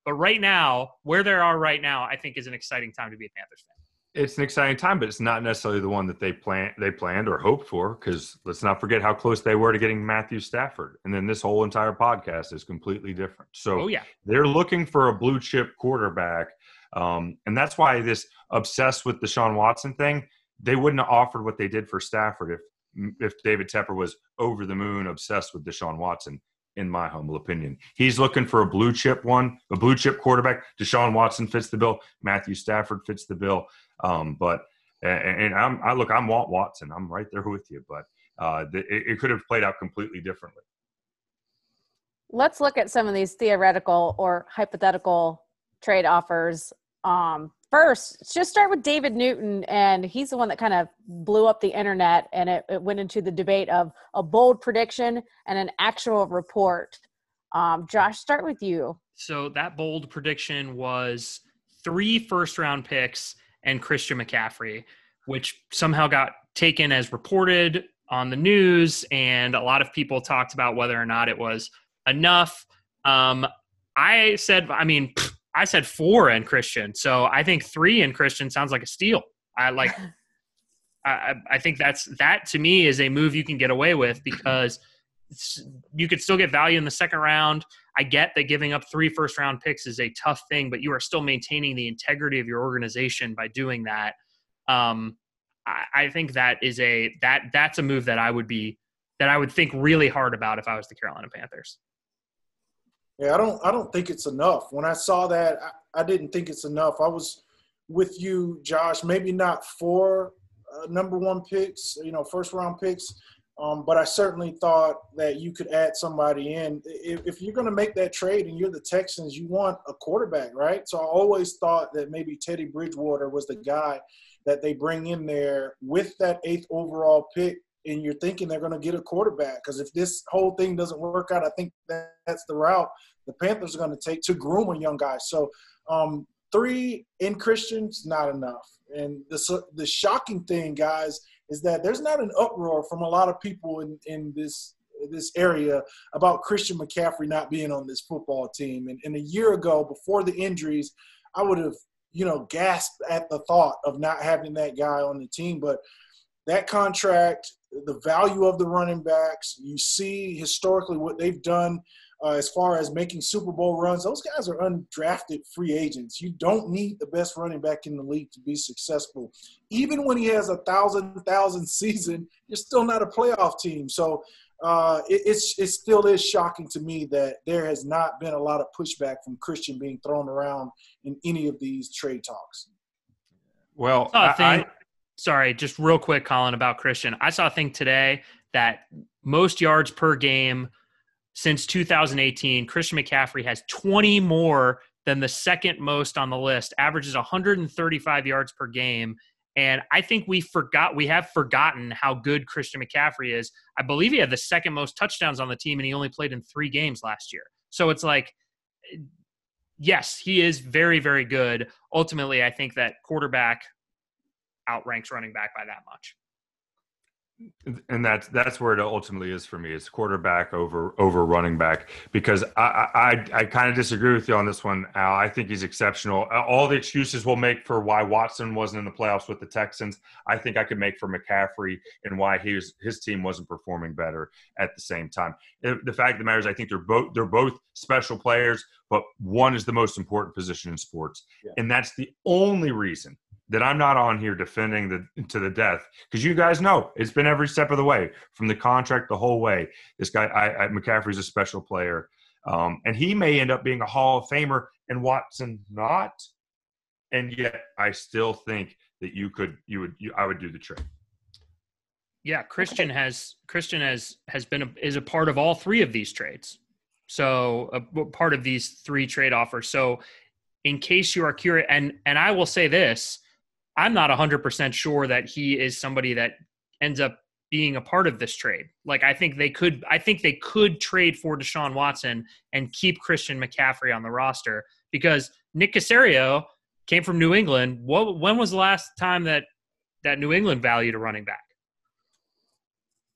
but right now, where they are right now, I think is an exciting time to be a Panthers fan. It's an exciting time, but it's not necessarily the one that they plan they planned or hoped for. Because let's not forget how close they were to getting Matthew Stafford, and then this whole entire podcast is completely different. So, oh yeah, they're looking for a blue chip quarterback, um, and that's why this obsessed with Deshaun Watson thing they wouldn't have offered what they did for Stafford if if David Tepper was over the moon obsessed with Deshaun Watson. In my humble opinion, he's looking for a blue chip one, a blue chip quarterback. Deshaun Watson fits the bill. Matthew Stafford fits the bill. Um, but and I'm I look, I'm Walt Watson. I'm right there with you, but uh, it, it could have played out completely differently. Let's look at some of these theoretical or hypothetical trade offers um, first, just start with David Newton, and he's the one that kind of blew up the internet, and it, it went into the debate of a bold prediction and an actual report. Um, Josh, start with you. So that bold prediction was three first round picks and Christian McCaffrey, which somehow got taken as reported on the news, and a lot of people talked about whether or not it was enough. Um, I said, I mean, I said four in Christian, so I think three in Christian sounds like a steal. I like. I, I think that's that to me is a move you can get away with because you could still get value in the second round. I get that giving up three first round picks is a tough thing, but you are still maintaining the integrity of your organization by doing that. Um, I, I think that is a that that's a move that I would be that I would think really hard about if I was the Carolina Panthers. Yeah, I don't I don't think it's enough. When I saw that, I, I didn't think it's enough. I was with you, Josh. Maybe not four uh, number one picks, you know, first round picks, Um, but I certainly thought that you could add somebody in. If, if you're going to make that trade and you're the Texans, you want a quarterback, right? So I always thought that maybe Teddy Bridgewater was the guy that they bring in there with that eighth overall pick. And you're thinking they're going to get a quarterback because if this whole thing doesn't work out, I think that's the route the Panthers are going to take to groom a young guy. So um, three in Christians, not enough. And the the shocking thing, guys, is that there's not an uproar from a lot of people in, in this this area about Christian McCaffrey not being on this football team. And, and a year ago, before the injuries, I would have, you know, gasped at the thought of not having that guy on the team. But that contract, the value of the running backs, you see historically what they've done uh, as far as making Super Bowl runs. Those guys are undrafted free agents. You don't need the best running back in the league to be successful. Even when he has a thousand thousand season, you're still not a playoff team. So uh, it, it's it still is shocking to me that there has not been a lot of pushback from Christian being thrown around in any of these trade talks. Well, I, I, sorry, just real quick, Colin, about Christian. I saw a thing today that most yards per game since 2018, Christian McCaffrey has 20 more than the second most on the list, averages 135 yards per game. And I think we forgot, we have forgotten how good Christian McCaffrey is. I believe he had the second most touchdowns on the team, and he only played in three games last year. So it's like, eh, yes, he is very, very good. Ultimately, I think that quarterback outranks running back by that much and that's that's where it ultimately is for me. It's quarterback over over running back because I I, I kind of disagree with you on this one, Al. I think he's exceptional. All the excuses we'll make for why Watson wasn't in the playoffs with the Texans, I think I could make for McCaffrey and why his his team wasn't performing better at the same time. The fact of the matter is, I think they're both they're both special players, but one is the most important position in sports, yeah. and that's the only reason that I'm not on here defending the to the death because you guys know it's been every step of the way from the contract the whole way. This guy, I, I, McCaffrey's a special player, um, and he may end up being a Hall of Famer, and Watson not. And yet, I still think that you could, you would, you, I would do the trade. Yeah, Christian has Christian has has been a, is a part of all three of these trades. So a part of these three trade offers. So in case you are curious, and and I will say this I'm not 100% sure that he is somebody that ends up being a part of this trade. Like I think they could I think they could trade for Deshaun Watson and keep Christian McCaffrey on the roster because Nick Caserio came from New England. What when was the last time that that New England valued a running back?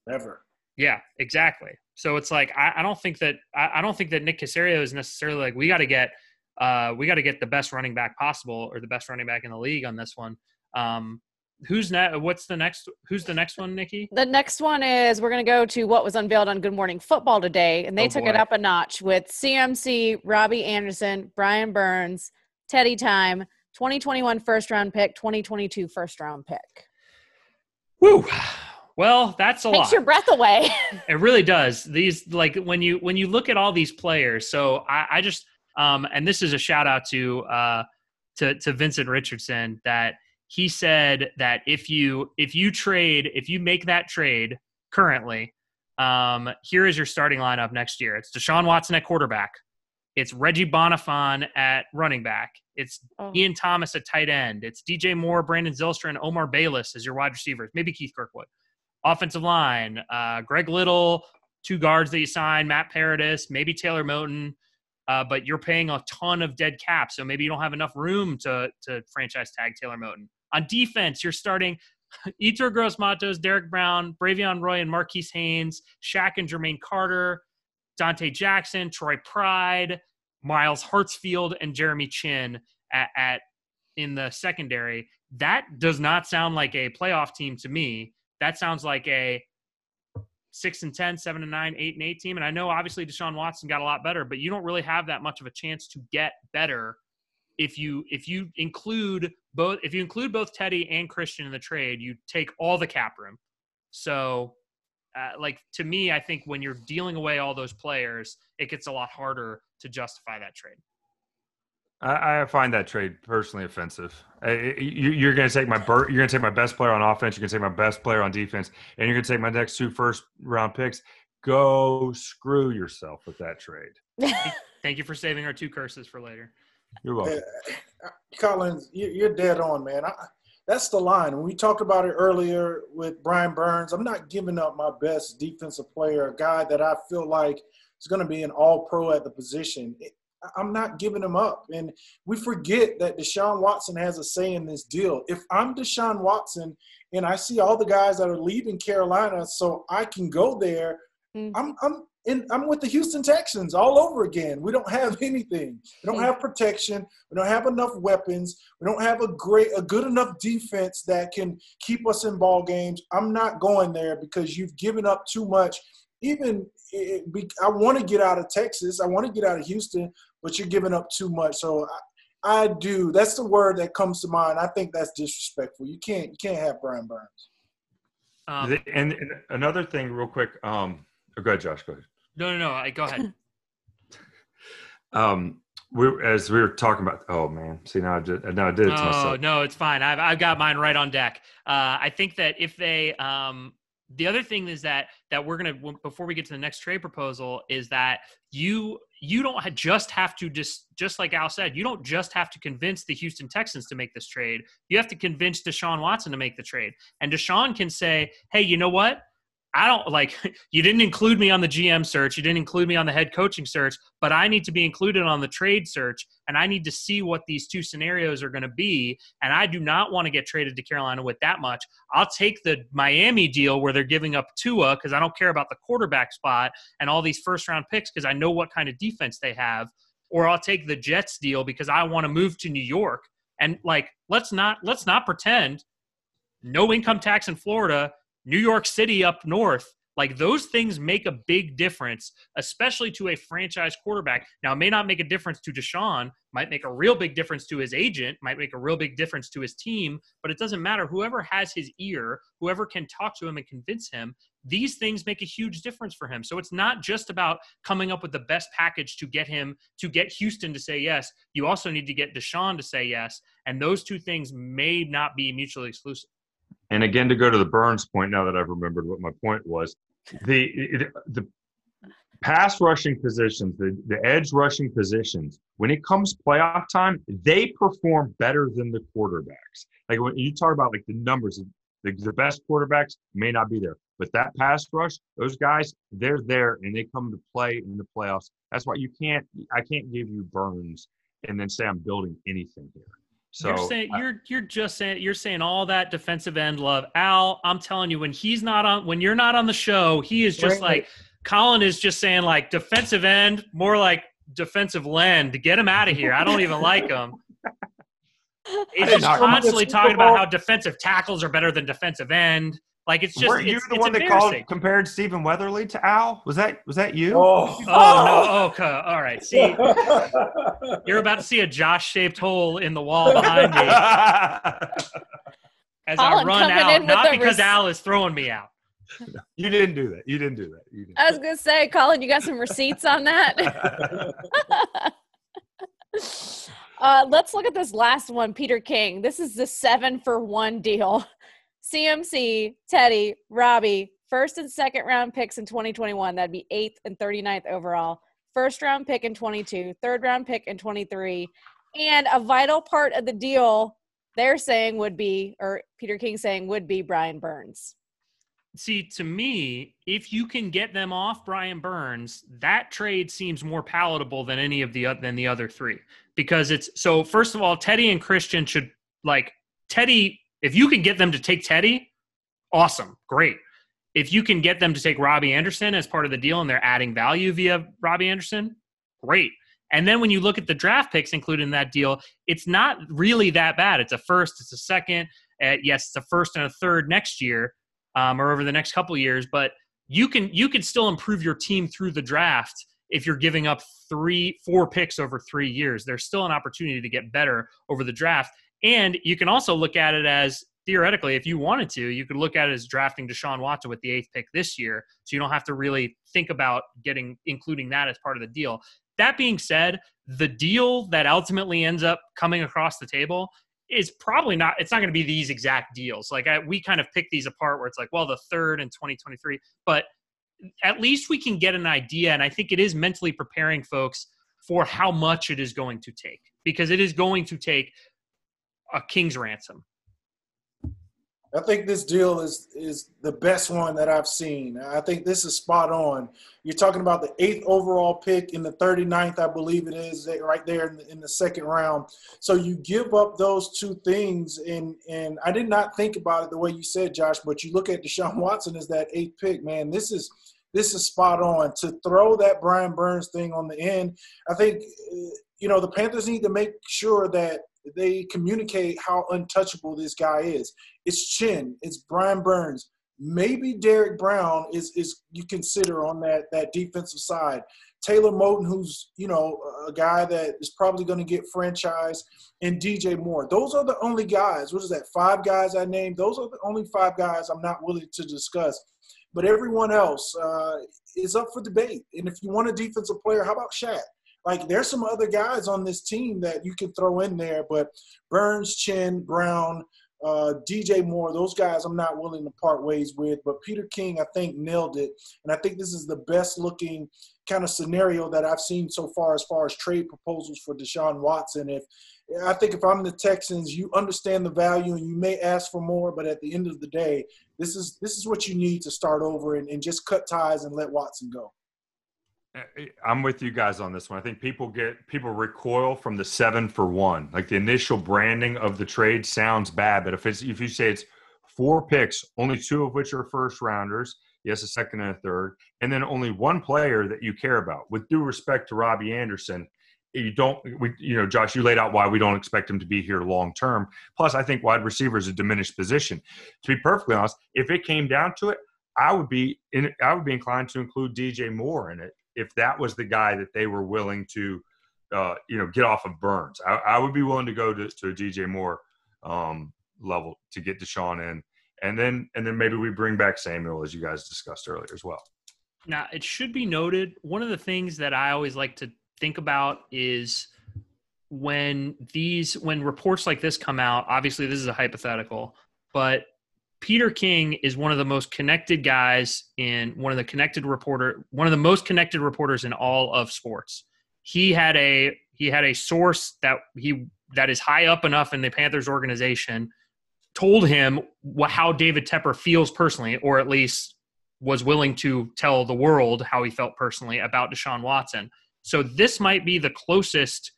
Never. Yeah, exactly. So it's like I, I don't think that I, I, don't think that Nick Caserio is necessarily like we got to get uh, we got to get the best running back possible or the best running back in the league on this one. Um, who's next? What's the next? Who's the next one, Nikki? The next one is we're going to go to what was unveiled on Good Morning Football today, and they oh, took boy. it up a notch with CMC, Robbie Anderson, Brian Burns, Teddy Time, 2021 first round pick, 2022 first round pick. Woo. Well, that's a Takes lot. Takes your breath away. it really does. These like when you when you look at all these players. So I, I just um, and this is a shout out to uh, to to Vincent Richardson that he said that if you if you trade if you make that trade currently, um, here is your starting lineup next year. It's Deshaun Watson at quarterback. It's Reggie Bonnafon at running back. It's oh. Ian Thomas at tight end. It's DJ Moore, Brandon Zylstra, and Omar Bayless as your wide receivers. Maybe Keith Kirkwood. Offensive line, uh, Greg Little, two guards that you sign, Matt Paradis, maybe Taylor Moton. uh, but you're paying a ton of dead cap, so maybe you don't have enough room to to franchise tag Taylor Moton. On defense, you're starting Yetur Gross-Matos, Derrick Brown, Bravvion Roy, and Marquis Haynes, Shaq and Jermaine Carter, Donte Jackson, Troy Pride, Myles Hartsfield, and Jeremy Chinn at, at in the secondary. That does not sound like a playoff team to me. That sounds like a six and 10, seven and nine, eight and eight team. And I know obviously Deshaun Watson got a lot better, but you don't really have that much of a chance to get better if you if you include both if you include both Teddy and Christian in the trade, you take all the cap room. So uh, like to me, I think when you're dealing away all those players, it gets a lot harder to justify that trade. I, I find that trade personally offensive. you, are going to take my you're going to take my best player on offense. You're going to take my best player on defense, and you're going to take my next two first round picks. Go screw yourself with that trade. Thank you for saving our two curses for later. You're welcome. Uh, Collins, you're dead on, man. I, that's the line. When we talked about it earlier with Brian Burns, I'm not giving up my best defensive player, a guy that I feel like is going to be an all pro at the position. I'm not giving him up. And we forget that Deshaun Watson has a say in this deal. If I'm Deshaun Watson and I see all the guys that are leaving Carolina so I can go there, mm. I'm, I'm in, I'm with the Houston Texans all over again. We don't have anything. We don't have protection. We don't have enough weapons. We don't have a great, a good enough defense that can keep us in ball games. I'm not going there because you've given up too much. Even it, I want to get out of Texas. I want to get out of Houston, but you're giving up too much. So I, I do. That's the word that comes to mind. I think that's disrespectful. You can't you can't have Brian Burns. Um, and, and, another thing, real quick. Um, oh, go ahead, Josh. Go ahead. No, no, no. I go ahead. um, we as we were talking about. Oh man, see now I did. Now I did it to myself. no, it's fine. I've I've got mine right on deck. Uh, I think that if they um the other thing is that that we're gonna before we get to the next trade proposal is that you you don't just have to just just like Al said you don't just have to convince the Houston Texans to make this trade you have to convince Deshaun Watson to make the trade and Deshaun can say hey you know what I don't like you didn't include me on the GM search, you didn't include me on the head coaching search, but I need to be included on the trade search and I need to see what these two scenarios are going to be and I do not want to get traded to Carolina with that much. I'll take the Miami deal where they're giving up Tua cuz I don't care about the quarterback spot and all these first round picks cuz I know what kind of defense they have or I'll take the Jets deal because I want to move to New York and like let's not let's not pretend no income tax in Florida New York City up north. Like those things make a big difference, especially to a franchise quarterback. Now, it may not make a difference to Deshaun, might make a real big difference to his agent, might make a real big difference to his team, but it doesn't matter. Whoever has his ear, whoever can talk to him and convince him, these things make a huge difference for him. So it's not just about coming up with the best package to get him to get Houston to say yes. You also need to get Deshaun to say yes. And those two things may not be mutually exclusive. And again, to go to the Burns point, now that I've remembered what my point was, the the pass rushing positions, the, the edge rushing positions, when it comes playoff time, they perform better than the quarterbacks. Like when you talk about like the numbers, the, the best quarterbacks may not be there, but that pass rush, those guys, they're there and they come to play in the playoffs. That's why you can't, I can't give you Burns and then say I'm building anything here. So you're saying you're you're just saying you're saying all that defensive end love. Al, I'm telling you, when he's not on when you're not on the show, he is just like Colin is just saying like defensive end, more like defensive lend. Get him out of here. I don't even like him. He's just constantly talking about how defensive tackles are better than defensive end. Like it's just Were you it's, the it's one that called compared Stephen Weatherly to Al? Was that was that you? Oh, oh no, okay, all right. See, you're about to see a Josh-shaped hole in the wall behind me as Colin I run out. Not because res- Al is throwing me out. You didn't do that. You didn't do that. Didn't I was gonna say, Colin, you got some receipts on that. uh, let's look at this last one, Peter King. This is the seven for one deal. CMC, Teddy, Robbie, first and second round picks in 2021. That'd be eighth and 39th overall. First round pick in 22, third round pick in 23. And a vital part of the deal they're saying would be, or Peter King saying would be Brian Burns. See, to me, if you can get them off Brian Burns, that trade seems more palatable than any of the than the other three because it's so. First of all, Teddy and Christian should like Teddy if you can get them to take Teddy, awesome, great. If you can get them to take Robbie Anderson as part of the deal and they're adding value via Robbie Anderson, great. And then when you look at the draft picks included in that deal, it's not really that bad. It's a first, it's a second. Uh, yes, it's a first and a third next year um, or over the next couple years. But you can you can still improve your team through the draft if you're giving up three, four picks over three years. There's still an opportunity to get better over the draft. And you can also look at it as theoretically, if you wanted to, you could look at it as drafting Deshaun Watson with the eighth pick this year. So you don't have to really think about getting including that as part of the deal. that being said, the deal that ultimately ends up coming across the table is probably not it's not going to be these exact deals like I, we kind of pick these apart where it's like well the third in 2023 but at least we can get an idea and i think it is mentally preparing folks for how much it is going to take because it is going to take a king's ransom I think this deal is is the best one that I've seen. I think this is spot on. You're talking about the eighth overall pick in the 39th, I believe it is, right there in the, in the second round. So you give up those two things, and and I did not think about it the way you said, Josh. But you look at Deshaun Watson as that eighth pick, man. This is this is spot on to throw that Brian Burns thing on the end. I think you know the Panthers need to make sure that they communicate how untouchable this guy is. It's Chinn, it's Brian Burns, maybe Derrick Brown is is you consider on that that defensive side. Taylor Moton, who's you know a guy that is probably going to get franchised, and DJ Moore. Those are the only guys. What is that? Five guys I named. Those are the only five guys I'm not willing to discuss. But everyone else uh, is up for debate. And if you want a defensive player, how about Shaq? Like there's some other guys on this team that you can throw in there, but Burns, Chinn, Brown, uh, DJ Moore, those guys I'm not willing to part ways with. But Peter King, I think, nailed it. And I think this is the best looking kind of scenario that I've seen so far as far as trade proposals for Deshaun Watson. If I think if I'm the Texans, you understand the value and you may ask for more, but at the end of the day, this is this is what you need to start over and, and just cut ties and let Watson go. Uh, I'm with you guys on this one. I think people get people recoil from the seven for one. Like the initial branding of the trade sounds bad, but if it's if you say it's four picks, only two of which are first rounders, yes, a second and a third, and then only one player that you care about. With due respect to Robbie Anderson, you don't we you know Josh, you laid out why we don't expect him to be here long term. Plus, I think wide receiver is a diminished position. To be perfectly honest, if it came down to it, I would be in, I would be inclined to include DJ Moore in it if that was the guy that they were willing to, uh, you know, get off of Burns. I, I, would be willing to go to, to a DJ Moore um, level to get Deshaun in, and then and then maybe we bring back Samuel as you guys discussed earlier as well. Now it should be noted one of the things that I always like to think about is when these when reports like this come out. Obviously, this is a hypothetical, but Peter King is one of the most connected guys in one of the connected reporter, one of the most connected reporters in all of sports. He had a he had a source that he that is high up enough in the Panthers organization told him what, how David Tepper feels personally, or at least was willing to tell the world how he felt personally about Deshaun Watson. So this might be the closest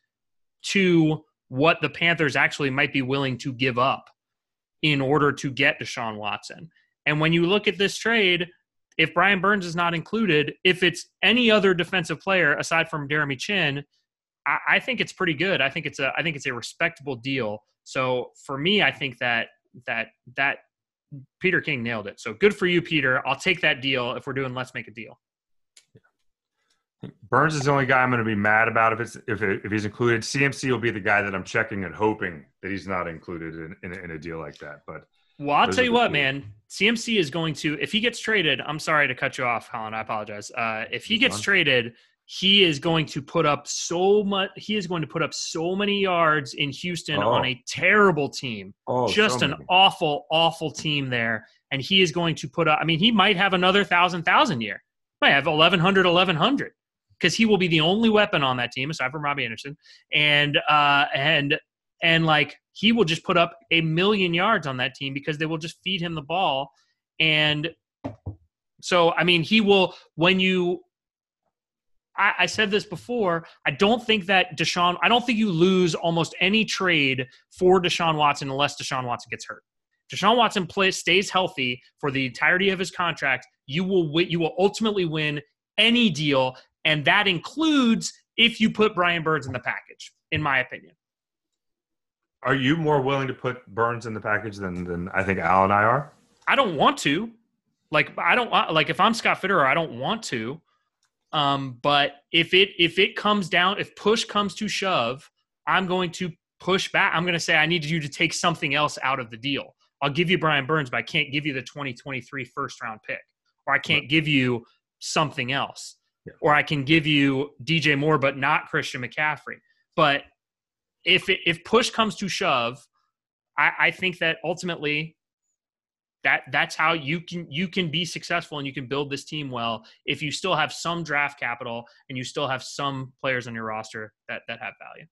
to what the Panthers actually might be willing to give up in order to get Deshaun Watson. And when you look at this trade, if Brian Burns is not included, if it's any other defensive player aside from Jeremy Chinn, I, I, think it's pretty good. I think it's a I think it's a respectable deal. So for me, I think that that that Peter King nailed it. So good for you, Peter. I'll take that deal if we're doing let's make a deal. Burns is the only guy I'm going to be mad about if it's if it, if he's included. CMC will be the guy that I'm checking and hoping that he's not included in, in, in a deal like that. But well, I'll tell you what, man. CMC is going to if he gets traded. I'm sorry to cut you off, Colin. I apologize. Uh, if he gets traded, he is going to put up so much. He is going to put up so many yards in Houston oh. on a terrible team. Oh, just so an awful, awful team there. And he is going to put up. I mean, he might have another thousand thousand year. Might have 1100, 1100 because he will be the only weapon on that team aside from Robbie Anderson, and uh, and and like he will just put up a million yards on that team because they will just feed him the ball, and so I mean he will when you. I, said this before. I don't think that Deshaun. I don't think you lose almost any trade for Deshaun Watson unless Deshaun Watson gets hurt. Deshaun Watson plays stays healthy for the entirety of his contract, you will you will ultimately win any deal and that includes if you put Brian Burns in the package, in my opinion. Are you more willing to put Burns in the package than, than I think Al and I are? I don't want to. Like I don't like if I'm Scott Fitterer, I don't want to. Um, but if it if it comes down, if push comes to shove, I'm going to push back. I'm going to say I need you to take something else out of the deal. I'll give you Brian Burns, but I can't give you the 2023 first round pick, or I can't give you something else. Yeah. or I can give you DJ Moore, but not Christian McCaffrey. But if it, if push comes to shove, I, I think that ultimately that that's how you can you can be successful and you can build this team well if you still have some draft capital and you still have some players on your roster that that have value.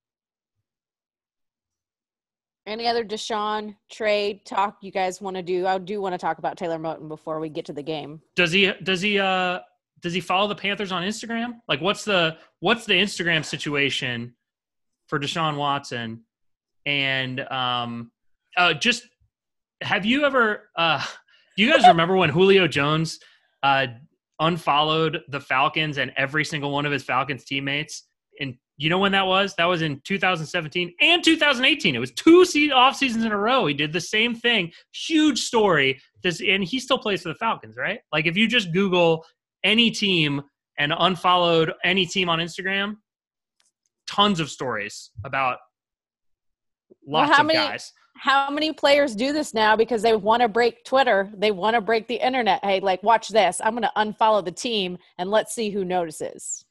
Any other Deshaun trade talk you guys want to do? I do want to talk about Taylor Moton before we get to the game. Does he does he uh does he follow the Panthers on Instagram? Like what's the what's the Instagram situation for Deshaun Watson? And um uh just have you ever uh do you guys remember when Julio Jones uh unfollowed the Falcons and every single one of his Falcons teammates and you know when that was? That was in 2017 and 2018. It was two off seasons in a row. He did the same thing. Huge story. This and he still plays for the Falcons, right? Like if you just Google any team and unfollowed any team on Instagram, tons of stories about Well, lots how of many- guys. How many players do this now because they want to break Twitter? They want to break the internet. Hey, like, watch this. I'm going to unfollow the team and let's see who notices.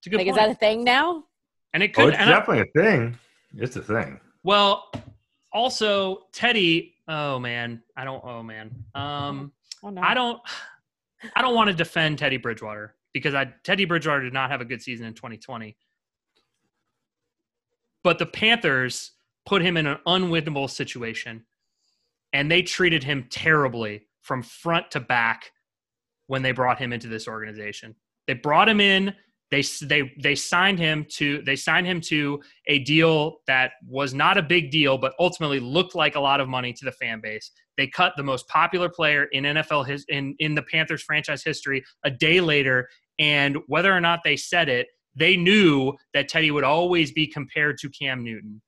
It's a good Like, is that a thing now? and it could. Oh, could. it's definitely a thing. It's a thing. well, also Teddy. Oh man, I don't. Oh man. Um, Oh, no. I don't. I don't want to defend Teddy Bridgewater because I Teddy Bridgewater did not have a good season in 2020. But the Panthers put him in an unwinnable situation, and they treated him terribly from front to back when they brought him into this organization. They brought him in. They they they signed him to they signed him to a deal that was not a big deal, but ultimately looked like a lot of money to the fan base. They cut the most popular player in NFL his, in in the Panthers franchise history a day later, and whether or not they said it, they knew that Teddy would always be compared to Cam Newton.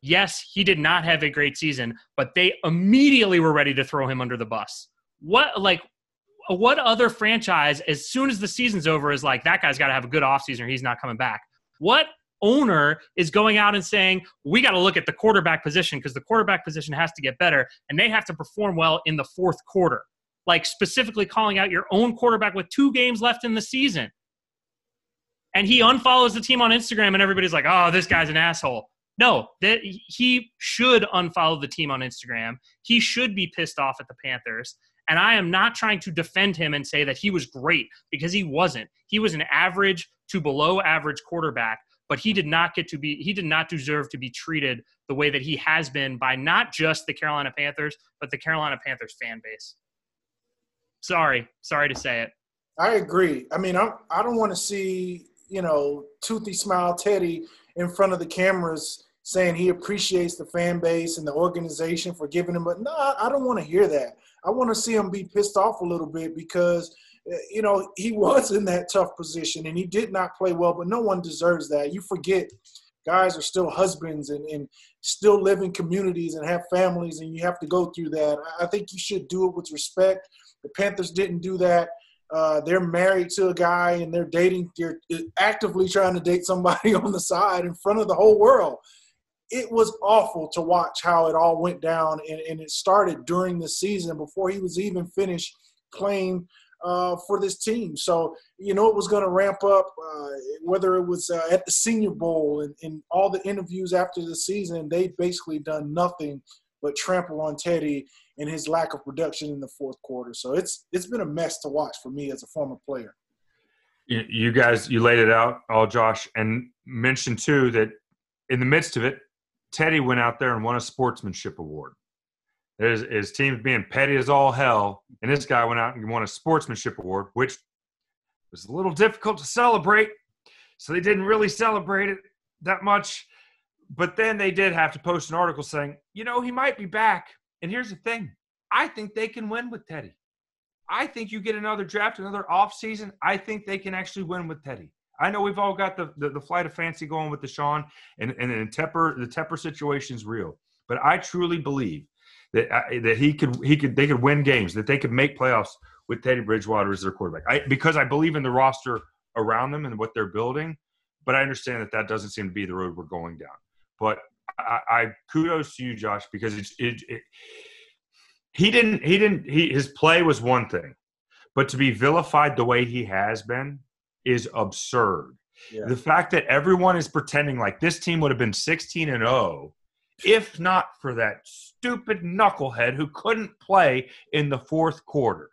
Yes, he did not have a great season, but they immediately were ready to throw him under the bus. What like what other franchise as soon as the season's over is like that guy's got to have a good offseason or he's not coming back? What owner is going out and saying we got to look at the quarterback position because the quarterback position has to get better and they have to perform well in the fourth quarter? Like specifically calling out your own quarterback with two games left in the season. And he unfollows the team on Instagram and everybody's like, "Oh, this guy's an asshole." No, that he should unfollow the team on Instagram. He should be pissed off at the Panthers. And I am not trying to defend him and say that he was great because he wasn't. He was an average to below average quarterback, but he did not get to be he did not deserve to be treated the way that he has been by not just the Carolina Panthers, but the Carolina Panthers fan base. Sorry, sorry to say it. I agree. I mean, I'm, I don't want to see, you know, toothy smile Teddy in front of the cameras saying he appreciates the fan base and the organization for giving him. But no, I don't want to hear that. I want to see him be pissed off a little bit because, you know, he was in that tough position and he did not play well, but no one deserves that. You forget guys are still husbands and, and still live in communities and have families and you have to go through that. I think you should do it with respect. The Panthers didn't do that. Uh, they're married to a guy and they're dating, they're actively trying to date somebody on the side in front of the whole world. It was awful to watch how it all went down, and, and it started during the season before he was even finished playing uh, for this team. So, you know, it was going to ramp up, uh, whether it was uh, at the Senior Bowl and, and all the interviews after the season, they basically done nothing but trample on Teddy and his lack of production in the fourth quarter. So it's it's been a mess to watch for me as a former player. You, you guys, you laid it out all, Josh, and mentioned too that in the midst of it, Teddy went out there and won a sportsmanship award. His, his team's being petty as all hell, and this guy went out and won a sportsmanship award, which was a little difficult to celebrate. So they didn't really celebrate it that much. But then they did have to post an article saying, you know, he might be back. And here's the thing I think they can win with Teddy. I think you get another draft, another offseason. I think they can actually win with Teddy. I know we've all got the, the, the flight of fancy going with Deshaun, and and, and Tepper, the Tepper situation is real. But I truly believe that I, that he could he could they could win games, that they could make playoffs with Teddy Bridgewater as their quarterback. I, because I believe in the roster around them and what they're building. But I understand that that doesn't seem to be the road we're going down. But I, I kudos to you, Josh, because it's it, it he didn't he didn't he his play was one thing, but to be vilified the way he has been is absurd. Yeah. The fact that everyone is pretending like this team would have been 16 and 0 if not for that stupid knucklehead who couldn't play in the fourth quarter.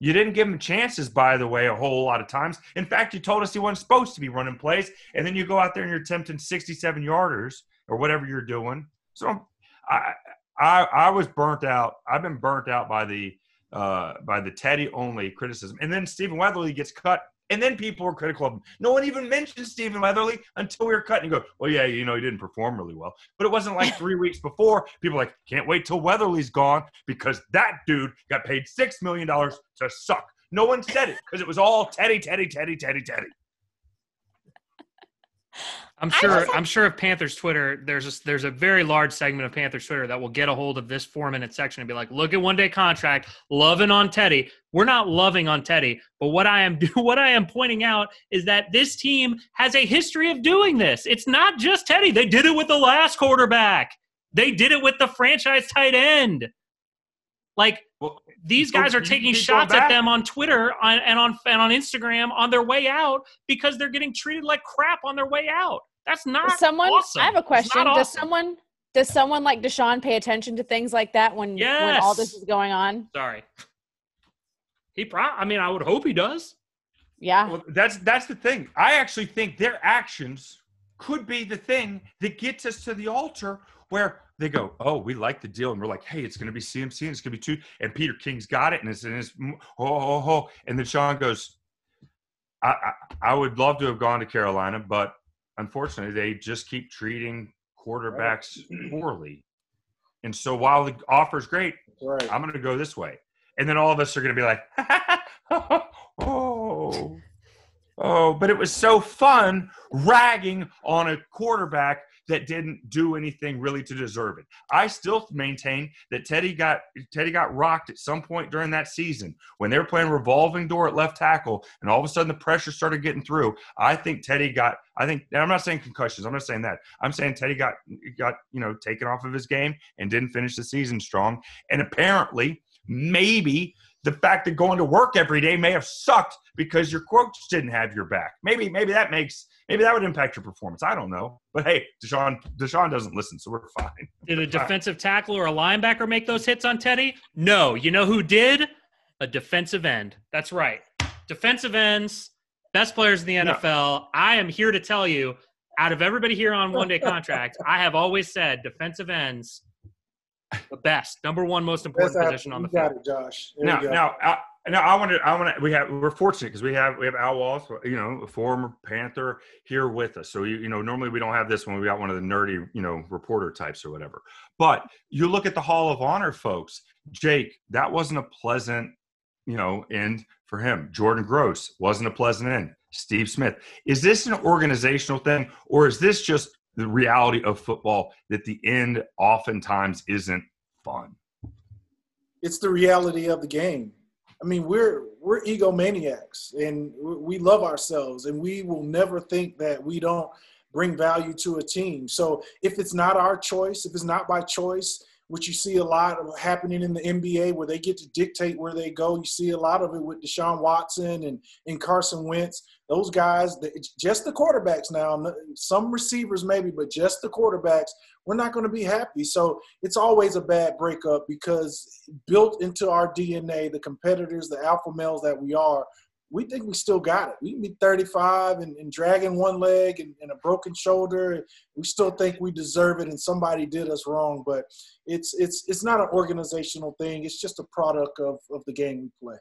You didn't give him chances, by the way, a whole lot of times. In fact, you told us he wasn't supposed to be running plays, and then you go out there and you're attempting 67 yarders or whatever you're doing. So I, I, I was burnt out. I've been burnt out by the uh, by the Teddy only criticism, and then Stephen Weatherly gets cut and then people were critical of him. No one even mentioned Stephen Weatherly until we were cutting. You go, well, yeah, you know, he didn't perform really well. But it wasn't like three weeks before. People like, can't wait till Weatherly's gone because that dude got paid $6 million to suck. No one said it because it was all Teddy, Teddy, Teddy, Teddy, Teddy. I'm sure. I'm sure if Panthers Twitter, there's a, there's a very large segment of Panthers Twitter that will get a hold of this four minute section and be like, "Look at one day contract, loving on Teddy." We're not loving on Teddy, but what I am what I am pointing out is that this team has a history of doing this. It's not just Teddy. They did it with the last quarterback. They did it with the franchise tight end. Like Well, these Go- guys are taking shots at them on Twitter on, and on and on Instagram on their way out because they're getting treated like crap on their way out. That's not Does someone awesome. I have a question. Does awesome. someone does someone like Deshaun pay attention to things like that when when all this is going on? Sorry. He pro I mean I would hope he does. Yeah. Well, that's that's the thing. I actually think their actions could be the thing that gets us to the altar where they go, "Oh, we like the deal," and we're like, "Hey, it's going to be CMC, and it's going to be two, and Peter King's got it, and it's and it's oh, oh, oh, and then Sean goes, I, I I would love to have gone to Carolina, but unfortunately, they just keep treating quarterbacks poorly, and so while the offer's great, Right. I'm going to go this way. And then all of us are going to be like, oh, oh, but it was so fun ragging on a quarterback that didn't do anything really to deserve it. I still maintain that Teddy got Teddy got rocked at some point during that season when they were playing revolving door at left tackle, and all of a sudden the pressure started getting through. I think Teddy got. I think I'm not saying concussions. I'm not saying that. I'm saying Teddy got got you know taken off of his game and didn't finish the season strong. And apparently, maybe the fact that going to work every day may have sucked because your coach didn't have your back. Maybe maybe that makes maybe that would impact your performance. I don't know. But hey, Deshaun Deshaun doesn't listen, so we're fine. Did a defensive tackle or a linebacker make those hits on Teddy? No. You know who did? A defensive end. That's right. Defensive ends, best players in the No. NFL. I am here to tell you, out of everybody here on one day contract, I have always said defensive ends, the best, number one most important That's position on the field. it, Josh. There now, uh, now, I, now, I want to. I want to. We have. We're fortunate because we have. We have Al Wallace, you know, a former Panther here with us. So you, you know, normally we don't have this when we got one of the nerdy, you know, reporter types or whatever. But you look at the Hall of Honor, folks. Jake, that wasn't a pleasant, you know, end for him. Jordan Gross wasn't a pleasant end. Steve Smith. Is this an organizational thing, or is this just the reality of football that the end oftentimes isn't fun? it's the reality of the game. I mean, we're we're egomaniacs, and we love ourselves, and we will never think that we don't bring value to a team. So if it's not our choice, if it's not by choice, which you see a lot of happening in the NBA, where they get to dictate where they go, you see a lot of it with Deshaun Watson and and Carson Wentz. Those guys, just the quarterbacks now. Some receivers maybe, but just the quarterbacks. We're not going to be happy. So it's always a bad breakup because built into our DNA, the competitors, the alpha males that we are, we think we still got it. We can be 35 and, and dragging one leg and, and a broken shoulder. We still think we deserve it and somebody did us wrong. But it's it's it's not an organizational thing. It's just a product of, of the game we play.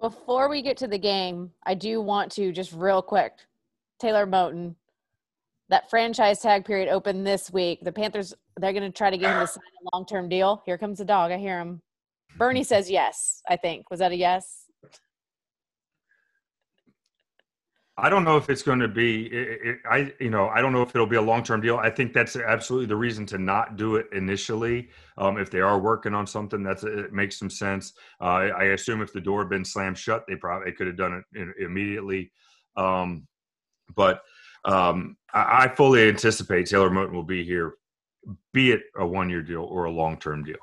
Before we get to the game, I do want to just real quick, Taylor Moton, that franchise tag period opened this week. The Panthers they're going to try to get him to sign a long term deal. Here comes the dog. I hear him. Bernie says yes. I think was that a yes? I don't know if it's going to be. It, it, I you know I don't know if it'll be a long term deal. I think that's absolutely the reason to not do it initially. Um, if they are working on something, that's it makes some sense. Uh, I, assume if the door had been slammed shut, they probably could have done it immediately. Um, but um, I, I fully anticipate Taylor Moton will be here, be it a one year deal or a long term deal.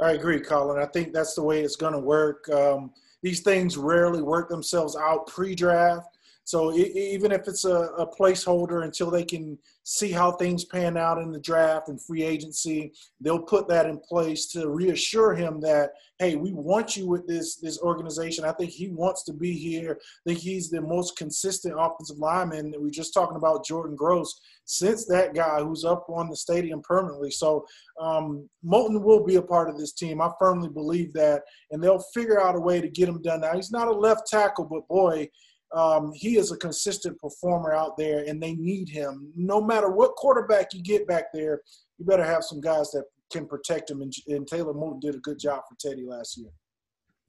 I agree, Colin. I think that's the way it's going to work. Um, these things rarely work themselves out pre-draft. So even if it's a, a, placeholder until they can see how things pan out in the draft and free agency, they'll put that in place to reassure him that hey, we want you with this this organization. I think he wants to be here. I think he's the most consistent offensive lineman. that We are just talking about Jordan Gross since that guy who's up on the stadium permanently. So um, Moton will be a part of this team. I firmly believe that, and they'll figure out a way to get him done. Now he's not a left tackle, but boy um, he is a consistent performer out there, and they need him. No matter what quarterback you get back there, you better have some guys that can protect him. And, and Taylor Moton did a good job for Teddy last year.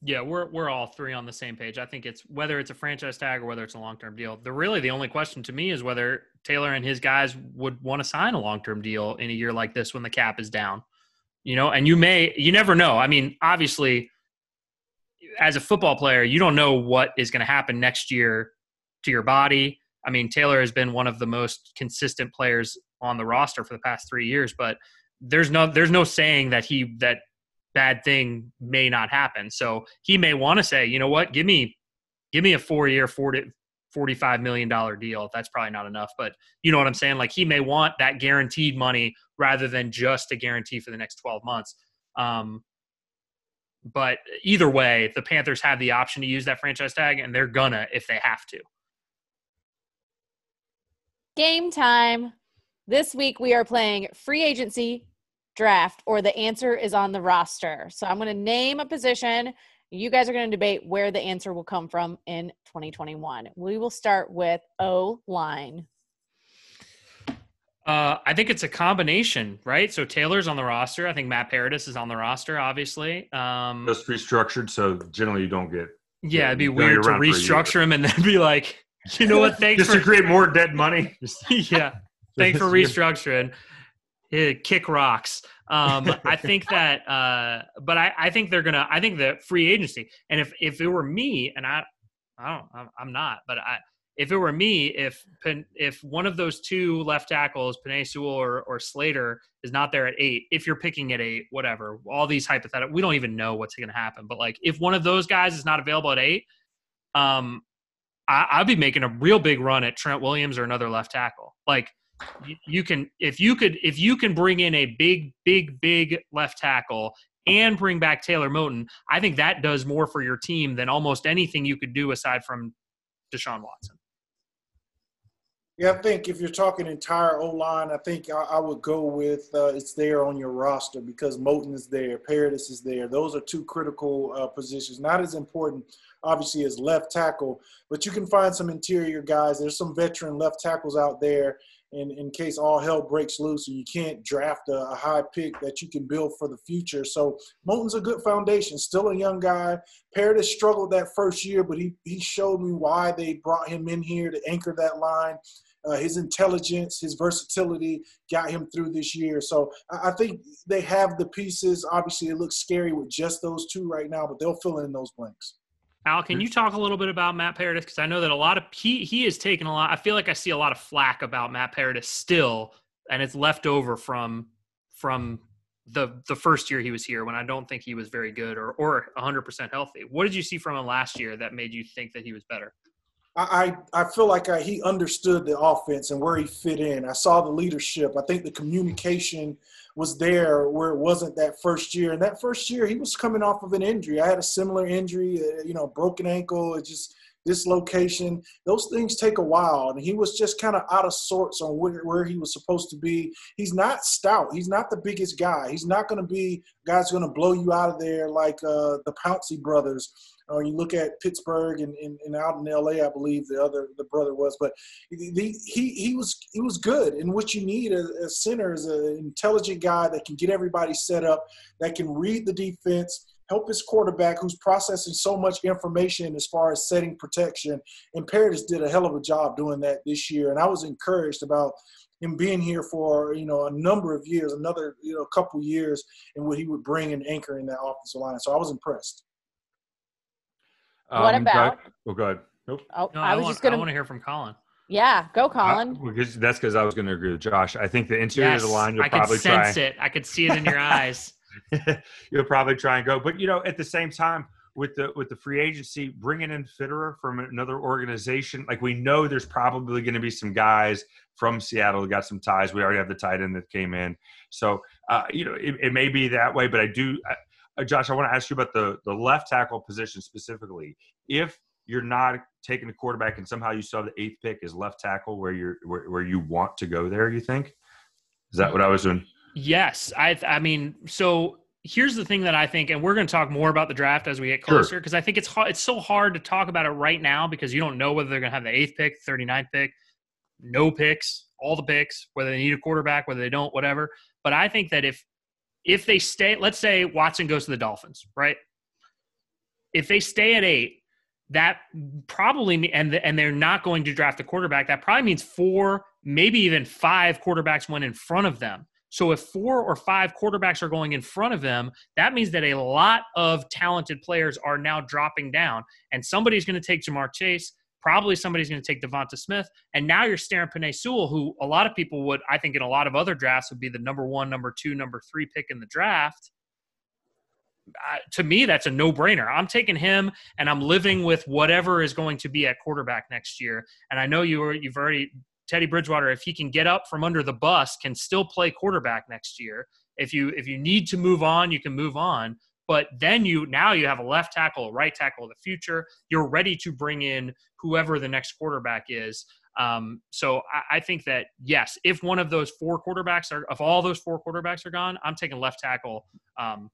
Yeah, we're we're all three on the same page. I think it's whether it's a franchise tag or whether it's a long term deal. The really the only question to me is whether Taylor and his guys would want to sign a long term deal in a year like this when the cap is down. You know, and you may you never know. I mean, obviously as a football player, you don't know what is going to happen next year to your body. I mean, Taylor has been one of the most consistent players on the roster for the past three years, but there's no there's no saying that he that bad thing may not happen. So he may want to say, you know what, give me give me a four year 40 $45 million deal. That's probably not enough, but you know what I'm saying? Like he may want that guaranteed money rather than just a guarantee for the next 12 months. Um, but either way, the Panthers have the option to use that franchise tag, and they're gonna if they have to. Game time. This week we are playing free agency draft, or the answer is on the roster. So I'm to name a position. You guys are to debate where the answer will come from in 2021. We will start with O line. Uh, I think it's a combination, right? So Taylor's on the roster. I think Matt Paradis is on the roster, obviously. Um, Just restructured, so generally you don't get. Yeah, it'd be weird to restructure him and then be like, you know what? Thanks just for to create more dead money. yeah, thanks for restructuring. kick rocks. Um, I think that, uh, but I, I think they're gonna. I think the free agency, and if if it were me, and I, I don't, I'm not, but I if it were me, if if one of those two left tackles, Penei Sewell or, or Slater, is not there at eight, if you're picking at eight, whatever, all these hypothetical, we don't even know what's going to happen. But like, if one of those guys is not available at eight, um, I, I'd be making a real big run at Trent Williams or another left tackle. Like, you, you can if you could if you can bring in a big big big left tackle and bring back Taylor Moton, I think that does more for your team than almost anything you could do aside from Deshaun Watson. Yeah, I think if you're talking entire O line, I think I, I, would go with uh, it's there on your roster because Moton is there, Paradis is there. Those are two critical uh, positions. Not as important, obviously, as left tackle, but you can find some interior guys. There's some veteran left tackles out there in, in case all hell breaks loose and you can't draft a, a high pick that you can build for the future. So Moton's a good foundation, still a young guy. Paradis struggled that first year, but he, he showed me why they brought him in here to anchor that line uh, his intelligence, his versatility got him through this year. So I, I think they have the pieces. Obviously, it looks scary with just those two right now, but they'll fill in those blanks. Al, can you talk a little bit about Matt Paradis? Because I know that a lot of he he has taken a lot. I feel like I see a lot of flack about Matt Paradis still, and it's left over from from the the first year he was here when I don't think he was very good or or 100% healthy. What did you see from him last year that made you think that he was better? I, I feel like I, he understood the offense and where he fit in. I saw the leadership. I think the communication was there where it wasn't that first year. And that first year, he was coming off of an injury. I had a similar injury, uh, you know, broken ankle. Just dislocation. Those things take a while, and he was just kind of out of sorts on where, where he was supposed to be. He's not stout. He's not the biggest guy. He's not going to be guy's going to blow you out of there like uh, the Pouncey brothers or you look at Pittsburgh and, and, and, out in LA, I believe the other the brother was, but the, he he was he was good. And what you need as a center is an intelligent guy that can get everybody set up, that can read the defense, help his quarterback who's processing so much information as far as setting protection. And did a hell of a job doing that this year, and I was encouraged about him being here for you know a number of years, another you know couple years, and what he would bring and anchor in that offensive line. So I was impressed. Um, what about? oh, go ahead. Nope. Oh, no, I, I was want, just going to. I want to hear from Colin. Yeah, go Colin. Uh, because that's because I was going to agree with Josh. I think the interior yes, of the line you'll I probably could sense it. I could see it in your eyes. you'll probably try and go, but you know, at the same time, with the with the free agency, bringing in Fitterer from another organization, like we know there's probably going to be some guys from Seattle who got some ties. We already have the tight end that came in, so uh, you know it, it, may be that way. But I do, uh, Josh, I want to ask you about the the left tackle position specifically. If you're not taking a quarterback and somehow you saw the eighth pick as left tackle where you're where, where you want to go there, you think? Is that what I was doing? Yes, I. I mean, so here's the thing that I think, and we're going to talk more about the draft as we get closer, because sure. I think it's hard, it's so hard to talk about it right now because you don't know whether they're going to have the eighth pick, 39th pick, no picks, all the picks, whether they need a quarterback, whether they don't, whatever. But I think that if if they stay, let's say Watson goes to the Dolphins, right? If they stay at eight, that probably and and they're not going to draft a quarterback. That probably means four, maybe even five quarterbacks went in front of them. So if four or five quarterbacks are going in front of them, that means that a lot of talented players are now dropping down. And somebody's going to take Ja'Marr Chase. Probably somebody's going to take DeVonta Smith. And now you're staring Penei Sewell, who a lot of people would, I think, in a lot of other drafts would be the number one, number two, number three pick in the draft. Uh, to me, that's a no brainer. I'm taking him and I'm living with whatever is going to be at quarterback next year. And I know you were, you've already Teddy Bridgewater, if he can get up from under the bus, can still play quarterback next year. If you if you need to move on, you can move on. But then you now you have a left tackle, a right tackle of the future. You're ready to bring in whoever the next quarterback is. Um, so I, I, think that yes, if one of those four quarterbacks are, if all those four quarterbacks are gone, I'm taking left tackle, um,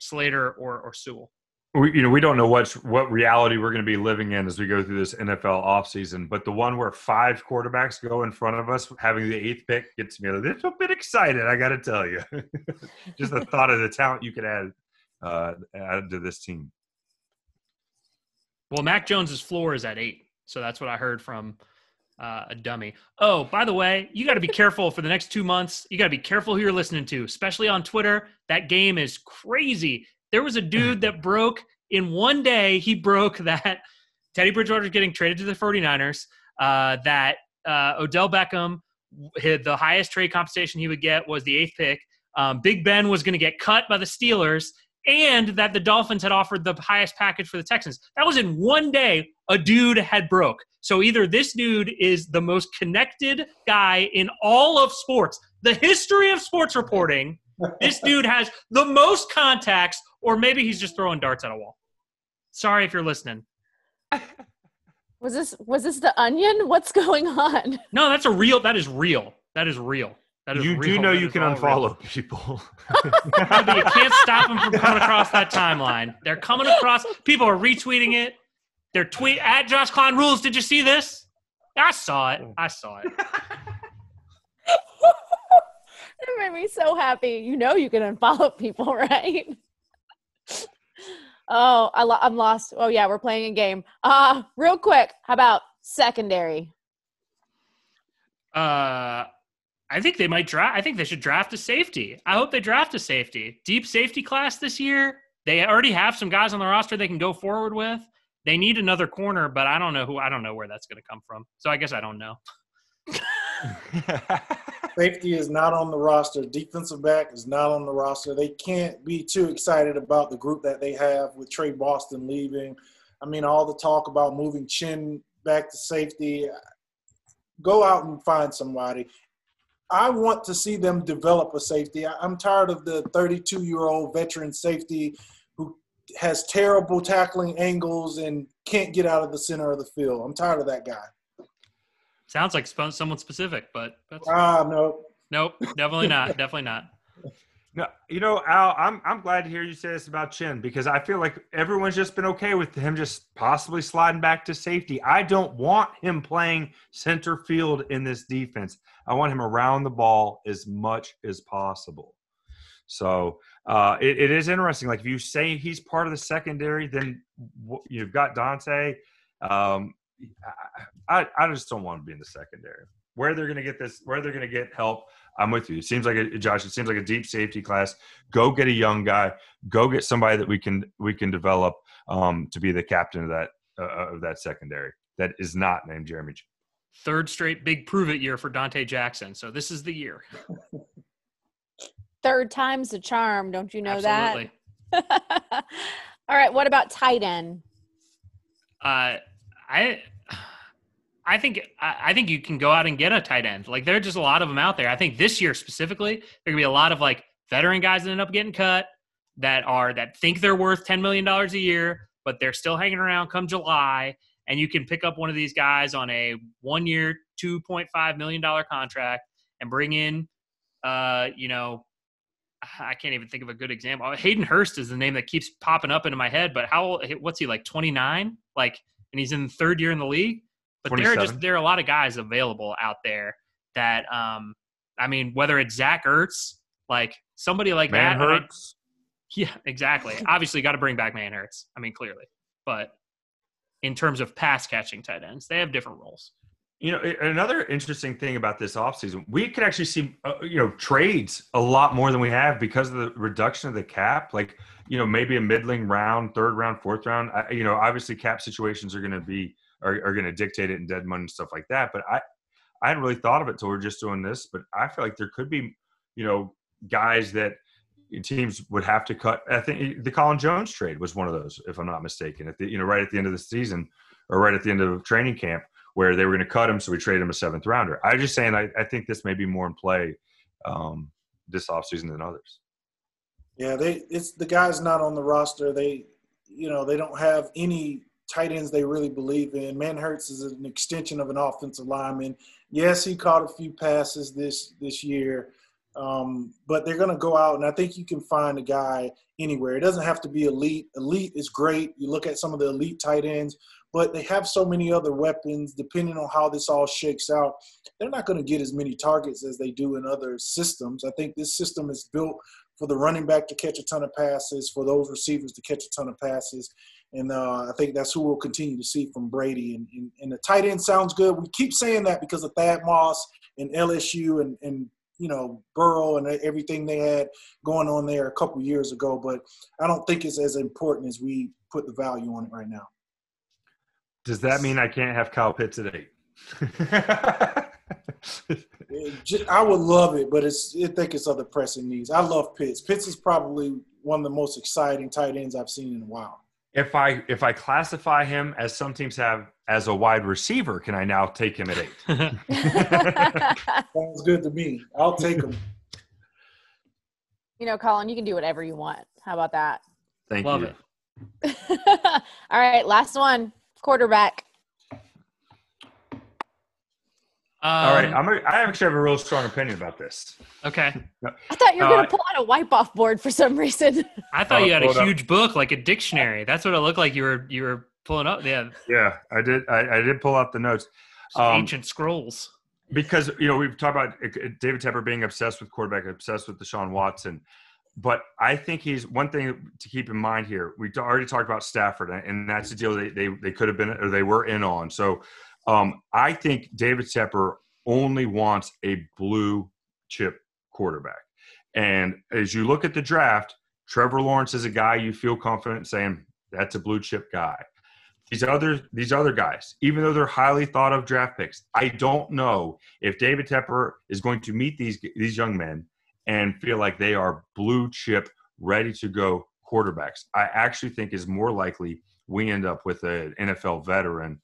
Slater or or Sewell we, you know, we don't know what what reality we're going to be living in as we go through this NFL offseason, but the one where five quarterbacks go in front of us, having the eighth pick, gets me a little bit excited. I got to tell you, just the thought of the talent you could add uh, add to this team. Well, Mac Jones's floor is at eight, so that's what I heard from uh, a dummy. Oh, by the way, you got to be careful for the next two months. You got to be careful who you're listening to, especially on Twitter. That game is crazy. There was a dude that broke in one day, he broke that Teddy Bridgewater is getting traded to the 49ers, uh, that uh, Odell Beckham, the highest trade compensation he would get was the eighth pick. Um, Big Ben was going to get cut by the Steelers, and that the Dolphins had offered the highest package for the Texans. That was in one day. A dude had broke. So either this dude is the most connected guy in all of sports, the history of sports reporting, this dude has the most contacts, or maybe he's just throwing darts at a wall. Sorry if you're listening. Was this was this the onion? What's going on? No, that's a real. That is real. That is real. That is you do know that you can unfollow real. people. you can't stop them from coming across that timeline. They're coming across. People are retweeting it. They're tweet at Josh Klein rules. Did you see this? I saw it. I saw it. It made me so happy. You know you can unfollow people, right? oh, I lo- I'm lost. Oh yeah, we're playing a game. Uh real quick, how about secondary? Uh I think they might draft I think they should draft a safety. I hope they draft a safety. Deep safety class this year. They already have some guys on the roster they can go forward with. They need another corner, but I don't know who I don't know where that's going to come from. So I guess I don't know. Safety is not on the roster. Defensive back is not on the roster. They can't be too excited about the group that they have with Tre Boston leaving. I mean, all the talk about moving Chinn back to safety. Go out and find somebody. I want to see them develop a safety. I'm tired of the 32 year old veteran safety who has terrible tackling angles and can't get out of the center of the field. I'm tired of that guy. Sounds like someone specific, but that's ah no. Nope, definitely not. definitely not. No, you know, Al, I'm I'm glad to hear you say this about Chinn because I feel like everyone's just been okay with him just possibly sliding back to safety. I don't want him playing center field in this defense. I want him around the ball as much as possible. So uh, it, it is interesting. Like if you say he's part of the secondary, then you've got Donte. Um, I, I just don't want to be in the secondary. Where they're going to get this, where they're going to get help, I'm with you. It seems like a, Josh. It seems like a deep safety class. Go get a young guy. Go get somebody that we can we can develop um, to be the captain of that uh, of that secondary. That is not named Jeremy. Third straight big prove it year for Donte Jackson. So this is the year. Third time's the charm. Don't you know that? Absolutely. that? All right. What about tight end? Uh, I I think I think you can go out and get a tight end. Like there are just a lot of them out there. I think this year specifically, there gonna be a lot of like veteran guys that end up getting cut that are that think they're worth ten million dollars a year, but they're still hanging around come July. And you can pick up one of these guys on a one year, two point five million dollar contract and bring in uh, you know, I can't even think of a good example. Hayden Hurst is the name that keeps popping up into my head, but how old what's he like 29? Like and he's in third year in the league. But there are just there are a lot of guys available out there that um I mean whether it's Zach Ertz, like somebody like Man that. and I- hurts. yeah, exactly. Obviously got to bring back Manhertz. I mean clearly. But in terms of pass catching tight ends, they have different roles. You know, another interesting thing about this offseason, we could actually see, uh, you know, trades a lot more than we have because of the reduction of the cap. Like, you know, maybe a middling round, third round, fourth round. I, you know, obviously cap situations are going to be are, are going to dictate it in dead money and stuff like that. But I, I hadn't really thought of it till we're just doing this. But I feel like there could be, you know, guys that teams would have to cut. I think the Colin Jones trade was one of those, if I'm not mistaken. At the you know, right at the end of the season or right at the end of training camp where they were going to cut him, so we traded him a seventh rounder. I'm just saying, I, I think this may be more in play um, this offseason than others. Yeah, they it's the guys not on the roster. They, you know, they don't have any tight ends they really believe in. Manhertz is an extension of an offensive lineman. Yes, he caught a few passes this this year, um, but they're going to go out and I think you can find a guy anywhere. It doesn't have to be elite. Elite is great. You look at some of the elite tight ends, but they have so many other weapons. Depending on how this all shakes out, they're not going to get as many targets as they do in other systems. I think this system is built for the running back to catch a ton of passes, for those receivers to catch a ton of passes. And uh, I think that's who we'll continue to see from Brady. And, and, and the tight end sounds good. We keep saying that because of Thad Moss and LSU and, and you know Burrow and everything they had going on there a couple years ago. But I don't think it's as important as we put the value on it right now. Does that mean I can't have Kyle Pitts at eight? I would love it, but it's I think it's other pressing needs. I love Pitts. Pitts is probably one of the most exciting tight ends I've seen in a while. If I if I classify him as some teams have as a wide receiver, can I now take him at eight? Sounds good to me. I'll take him. you know, Colin, you can do whatever you want. How about that? Thank you. Love you. it. All right, last one. Quarterback. All right, Um, I'm a, I actually have a real strong opinion about this. okay. I thought you were No, going I- to pull out a wipe off board for some reason. I thought Oh, you had a hold up. huge book, like a dictionary. That's what it looked like. You were you were pulling up. Yeah, Yeah, I did. I, I did pull out the notes Um, ancient scrolls. because you know we've talked about David Tepper being obsessed with quarterback, obsessed with Deshaun Watson. But I think he's one thing to keep in mind here. We already talked about Stafford, and that's the deal they they, they could have been or they were in on. So um, I think David Tepper only wants a blue chip quarterback. And as you look at the draft, Trevor Lawrence is a guy you feel confident saying that's a blue chip guy. These other these other guys, even though they're highly thought of draft picks, I don't know if David Tepper is going to meet these these young men and feel like they are blue chip, ready to go quarterbacks. I actually think is more likely we end up with an NFL veteran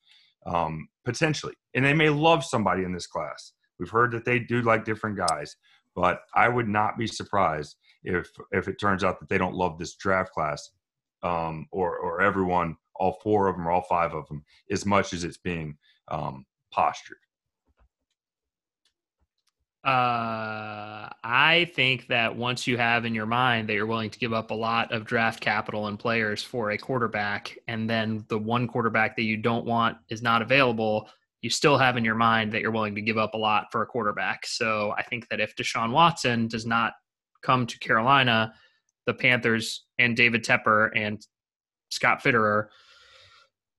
um, potentially, and they may love somebody in this class. We've heard that they do like different guys, but I would not be surprised if if it turns out that they don't love this draft class um, or or everyone, all four of them or all five of them, as much as it's being um, postured. Uh, I think that once you have in your mind that you're willing to give up a lot of draft capital and players for a quarterback, and then the one quarterback that you don't want is not available, you still have in your mind that you're willing to give up a lot for a quarterback. So I think that if Deshaun Watson does not come to Carolina, the Panthers and David Tepper and Scott Fitterer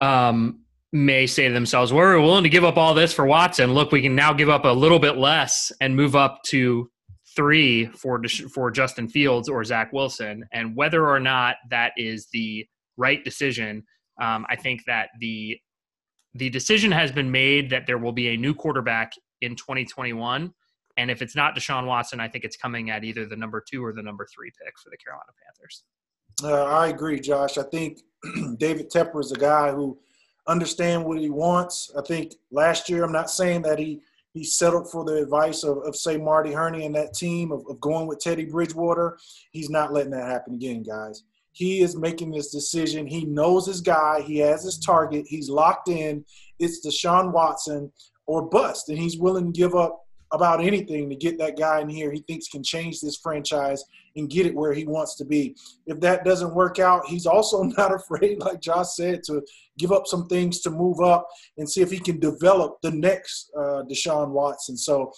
um, may say to themselves, "We're willing to give up all this for Watson. Look, we can now give up a little bit less and move up to three for for Justin Fields or Zach Wilson." And whether or not that is the right decision, um, I think that the the decision has been made that there will be a new quarterback in 2021. And if it's not Deshaun Watson, I think it's coming at either the number two or the number three pick for the Carolina Panthers. Uh, I agree, Josh. I think David Tepper is a guy who understands what he wants. I think last year, I'm not saying that he he settled for the advice of, of say Marty Hurney and that team of, of going with Teddy Bridgewater. He's not letting that happen again, guys. He is making this decision. He knows his guy. He has his target. He's locked in. It's Deshaun Watson or bust, and he's willing to give up about anything to get that guy in here he thinks can change this franchise and get it where he wants to be. If that doesn't work out, he's also not afraid, like Josh said, to give up some things to move up and see if he can develop the next uh, Deshaun Watson. So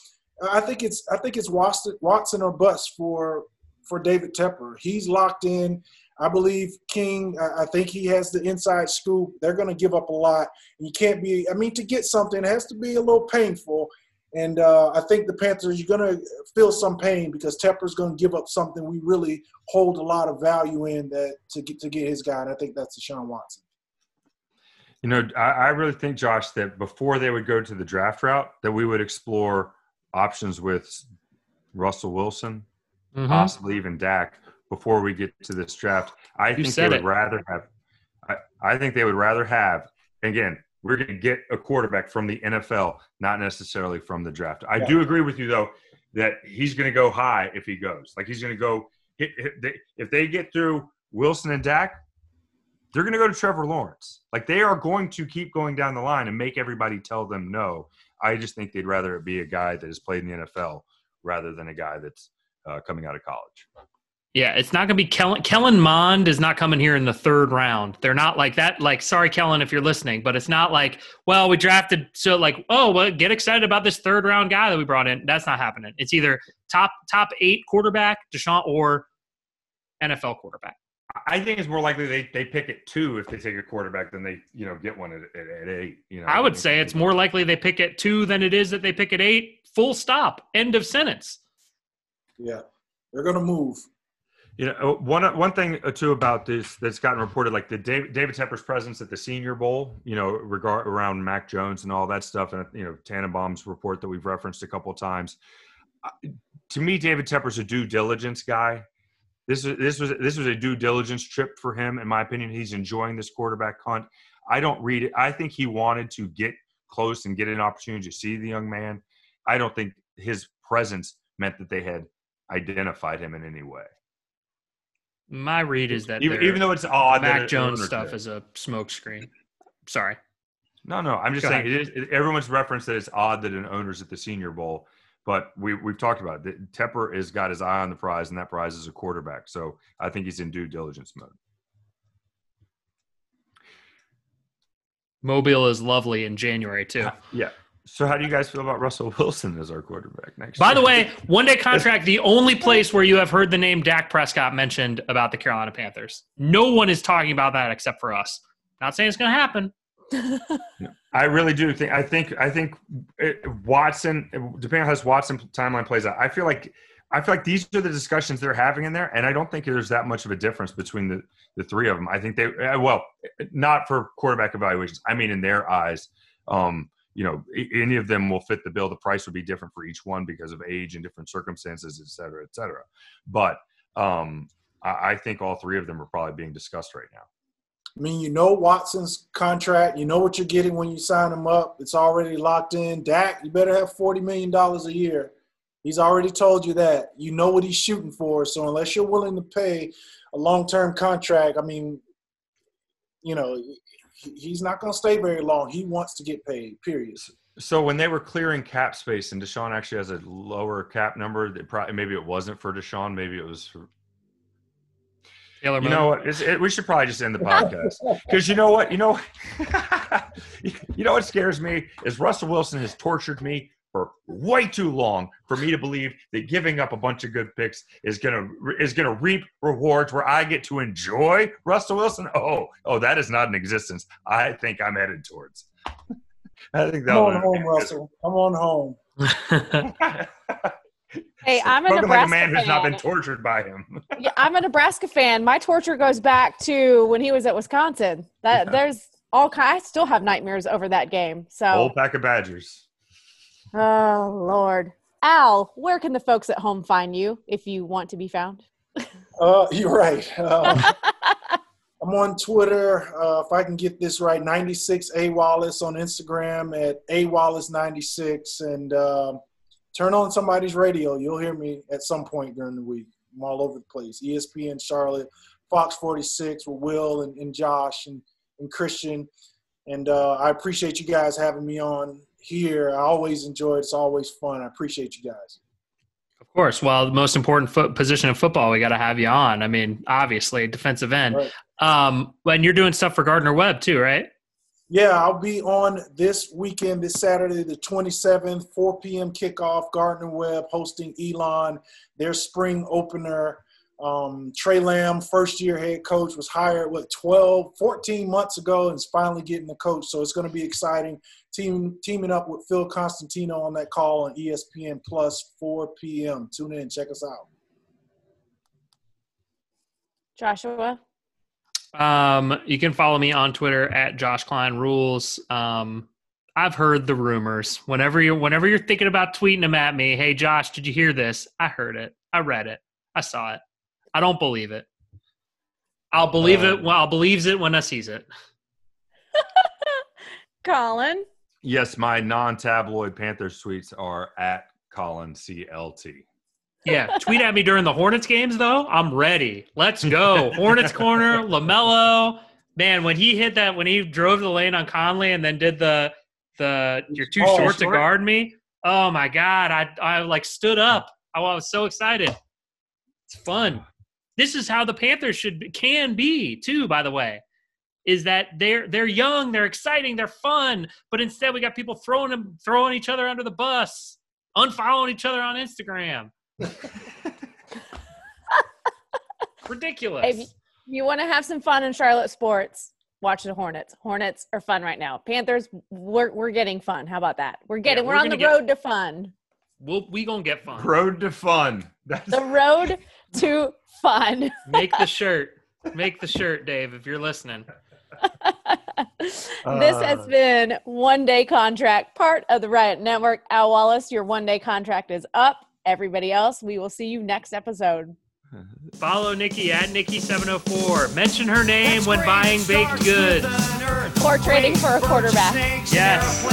I think it's I think it's Watson, or bust for for David Tepper. He's locked in. I believe King. I think he has the inside scoop. They're going to give up a lot. You can't be. I mean, to get something, it has to be a little painful. And uh, I think the Panthers, you're going to feel some pain because Tepper's going to give up something we really hold a lot of value in that to get to get his guy. And I think that's Deshaun Watson. You know, I, I really think, Josh, that before they would go to the draft route, that we would explore options with Russell Wilson, mm-hmm. possibly even Dak, before we get to this draft. I you think they would it. rather have. I, I think they would rather have. Again, we're going to get a quarterback from the NFL, not necessarily from the draft. I yeah. do agree with you though that he's going to go high if he goes. Like he's going to go hit, hit, if they get through Wilson and Dak, they're going to go to Trevor Lawrence. Like they are going to keep going down the line and make everybody tell them no. I just think they'd rather it be a guy that has played in the NFL rather than a guy that's uh, coming out of college. Yeah, it's not going to be Kellen. Kellen Mond is not coming here in the third round. They're not like that. Like, sorry, Kellen, if you're listening, but it's not like, well, we drafted so like, oh, well, get excited about this third round guy that we brought in. That's not happening. It's either top top eight quarterback, Deshaun, or NFL quarterback. I think it's more likely they, they pick it two if they take a quarterback than they you know get one at, at, at eight. You know, I would say it's more likely they pick at two than it is that they pick at eight. Full stop. End of sentence. Yeah, they're gonna move. You know, uh, one one thing uh, too about this that's gotten reported, like the David, David Tepper's presence at the Senior Bowl, you know, regard around Mac Jones and all that stuff, and you know, Tannenbaum's report that we've referenced a couple of times. Uh, to me, David Tepper's a due diligence guy. This is this was this was a due diligence trip for him, in my opinion. He's enjoying this quarterback hunt. I don't read it. I think he wanted to get close and get an opportunity to see the young man. I don't think his presence meant that they had identified him in any way. My read is that even, even though it's odd, Mac Jones stuff is a smokescreen. Sorry. No, no, I'm just Go saying it is, it, everyone's reference that it's odd that an owner's at the Senior Bowl, but we we've talked about it. Tepper has got his eye on the prize, and that prize is a quarterback. So I think he's in due diligence mode. Mobile is lovely in January too. Yeah, so how do you guys feel about Russell Wilson as our quarterback next By year? the way, one day contract, the only place where you have heard the name Dak Prescott mentioned about the Carolina Panthers. No one is talking about that except for us. Not saying it's going to happen. I really do think I think I think it, Watson depending on how this Watson timeline plays out. I feel like I feel like these are the discussions they're having in there, and I don't think there's that much of a difference between the the three of them. I think they well, not for quarterback evaluations. I mean, in their eyes, um, you know, any of them will fit the bill. The price would be different for each one because of age and different circumstances, et cetera, et cetera. But um, I, I think all three of them are probably being discussed right now. I mean, you know Watson's contract. You know what you're getting when you sign him up. It's already locked in. Dak, you better have forty million dollars a year. He's already told you that. You know what he's shooting for. So unless you're willing to pay a long-term contract, I mean, you know, he's not going to stay very long. He wants to get paid. Period. So when they were clearing cap space, and Deshaun actually has a lower cap number, that probably maybe it wasn't for Deshaun, maybe it was for. Taylor you know what? It, we should probably just end the podcast because you know what? You know, you know what scares me is Russell Wilson has tortured me for way too long for me to believe that giving up a bunch of good picks is gonna is gonna reap rewards where I get to enjoy Russell Wilson. Oh, oh, that is not in existence. I think I'm headed towards. I think that. Come on home, Russell. Come on home. hey, I'm a Nebraska like a man fan. who's not been tortured by him. yeah, I'm a Nebraska fan. My torture goes back to when he was at Wisconsin. That yeah. there's all I still have nightmares over that game. So whole pack of Badgers. Oh, Lord. Al, where can the folks at home find you if you want to be found? Uh, you're right. Um, I'm on Twitter. Uh, if I can get this right, 96 A Wallace on Instagram at A Wallace 96, and um, turn on somebody's radio. You'll hear me at some point during the week. I'm all over the place. ESPN Charlotte, Fox 46 with Will and, and Josh and, and Christian. And uh, I appreciate you guys having me on here. I always enjoy it. It's always fun. I appreciate you guys. Of course. Well, the most important foot position in football, we got to have you on. I mean, obviously, defensive end. Right. Um, when you're doing stuff for Gardner Webb too, right? Yeah, I'll be on this weekend, this Saturday, the 27th, 4 p.m. kickoff. Gardner Webb hosting Elon, their spring opener. Um, Tre Lamb, first year head coach, was hired, what, 12, 14 months ago and is finally getting the coach. So it's going to be exciting. Team, teaming up with Phil Constantino on that call on ESPN Plus, 4 p.m. Tune in, check us out. Joshua. Um, you can follow me on Twitter at Josh Klein Rules. Um, I've heard the rumors. Whenever you're whenever you're thinking about tweeting them at me, hey Josh, did you hear this? I heard it. I read it. I saw it. I don't believe it. I'll believe it. Uh, well, I'll believes it when I sees it. Colin. Yes, my non-tabloid Panther tweets are at Colin CLT. Yeah, tweet at me during the Hornets games though. I'm ready. Let's go. Hornets corner, Lamelo. Man, when he hit that, when he drove the lane on Conley and then did the the you're too Oh, short to guard me. Oh my god, I I like stood up. I was so excited. It's fun. This is how the Panthers should be, can be too. By the way, is that they're they're young, they're exciting, they're fun, but instead we got people throwing them throwing each other under the bus, unfollowing each other on Instagram. Ridiculous. If you want to have some fun in Charlotte sports, watch the Hornets. Hornets are fun right now. Panthers, we're we're getting fun. How about that? We're getting we're we're on the gonna get- road to fun. We'll, we gonna get fun. Road to fun. That's The road to fun. Make the shirt. Make the shirt, Dave, if you're listening. this has uh. been one day contract, part of the Riot Network. Al Wallace, your one day contract is up. Everybody else, we will see you next episode. Follow Nikki at Nikki704. Mention her name when buying baked goods. Or trading for a quarterback. Yes.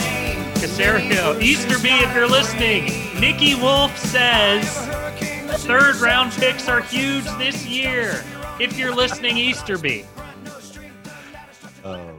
Caserio. Easterby, if you're listening. Nikki Wolf says third round picks are huge this year. If you're listening, Easterby. oh,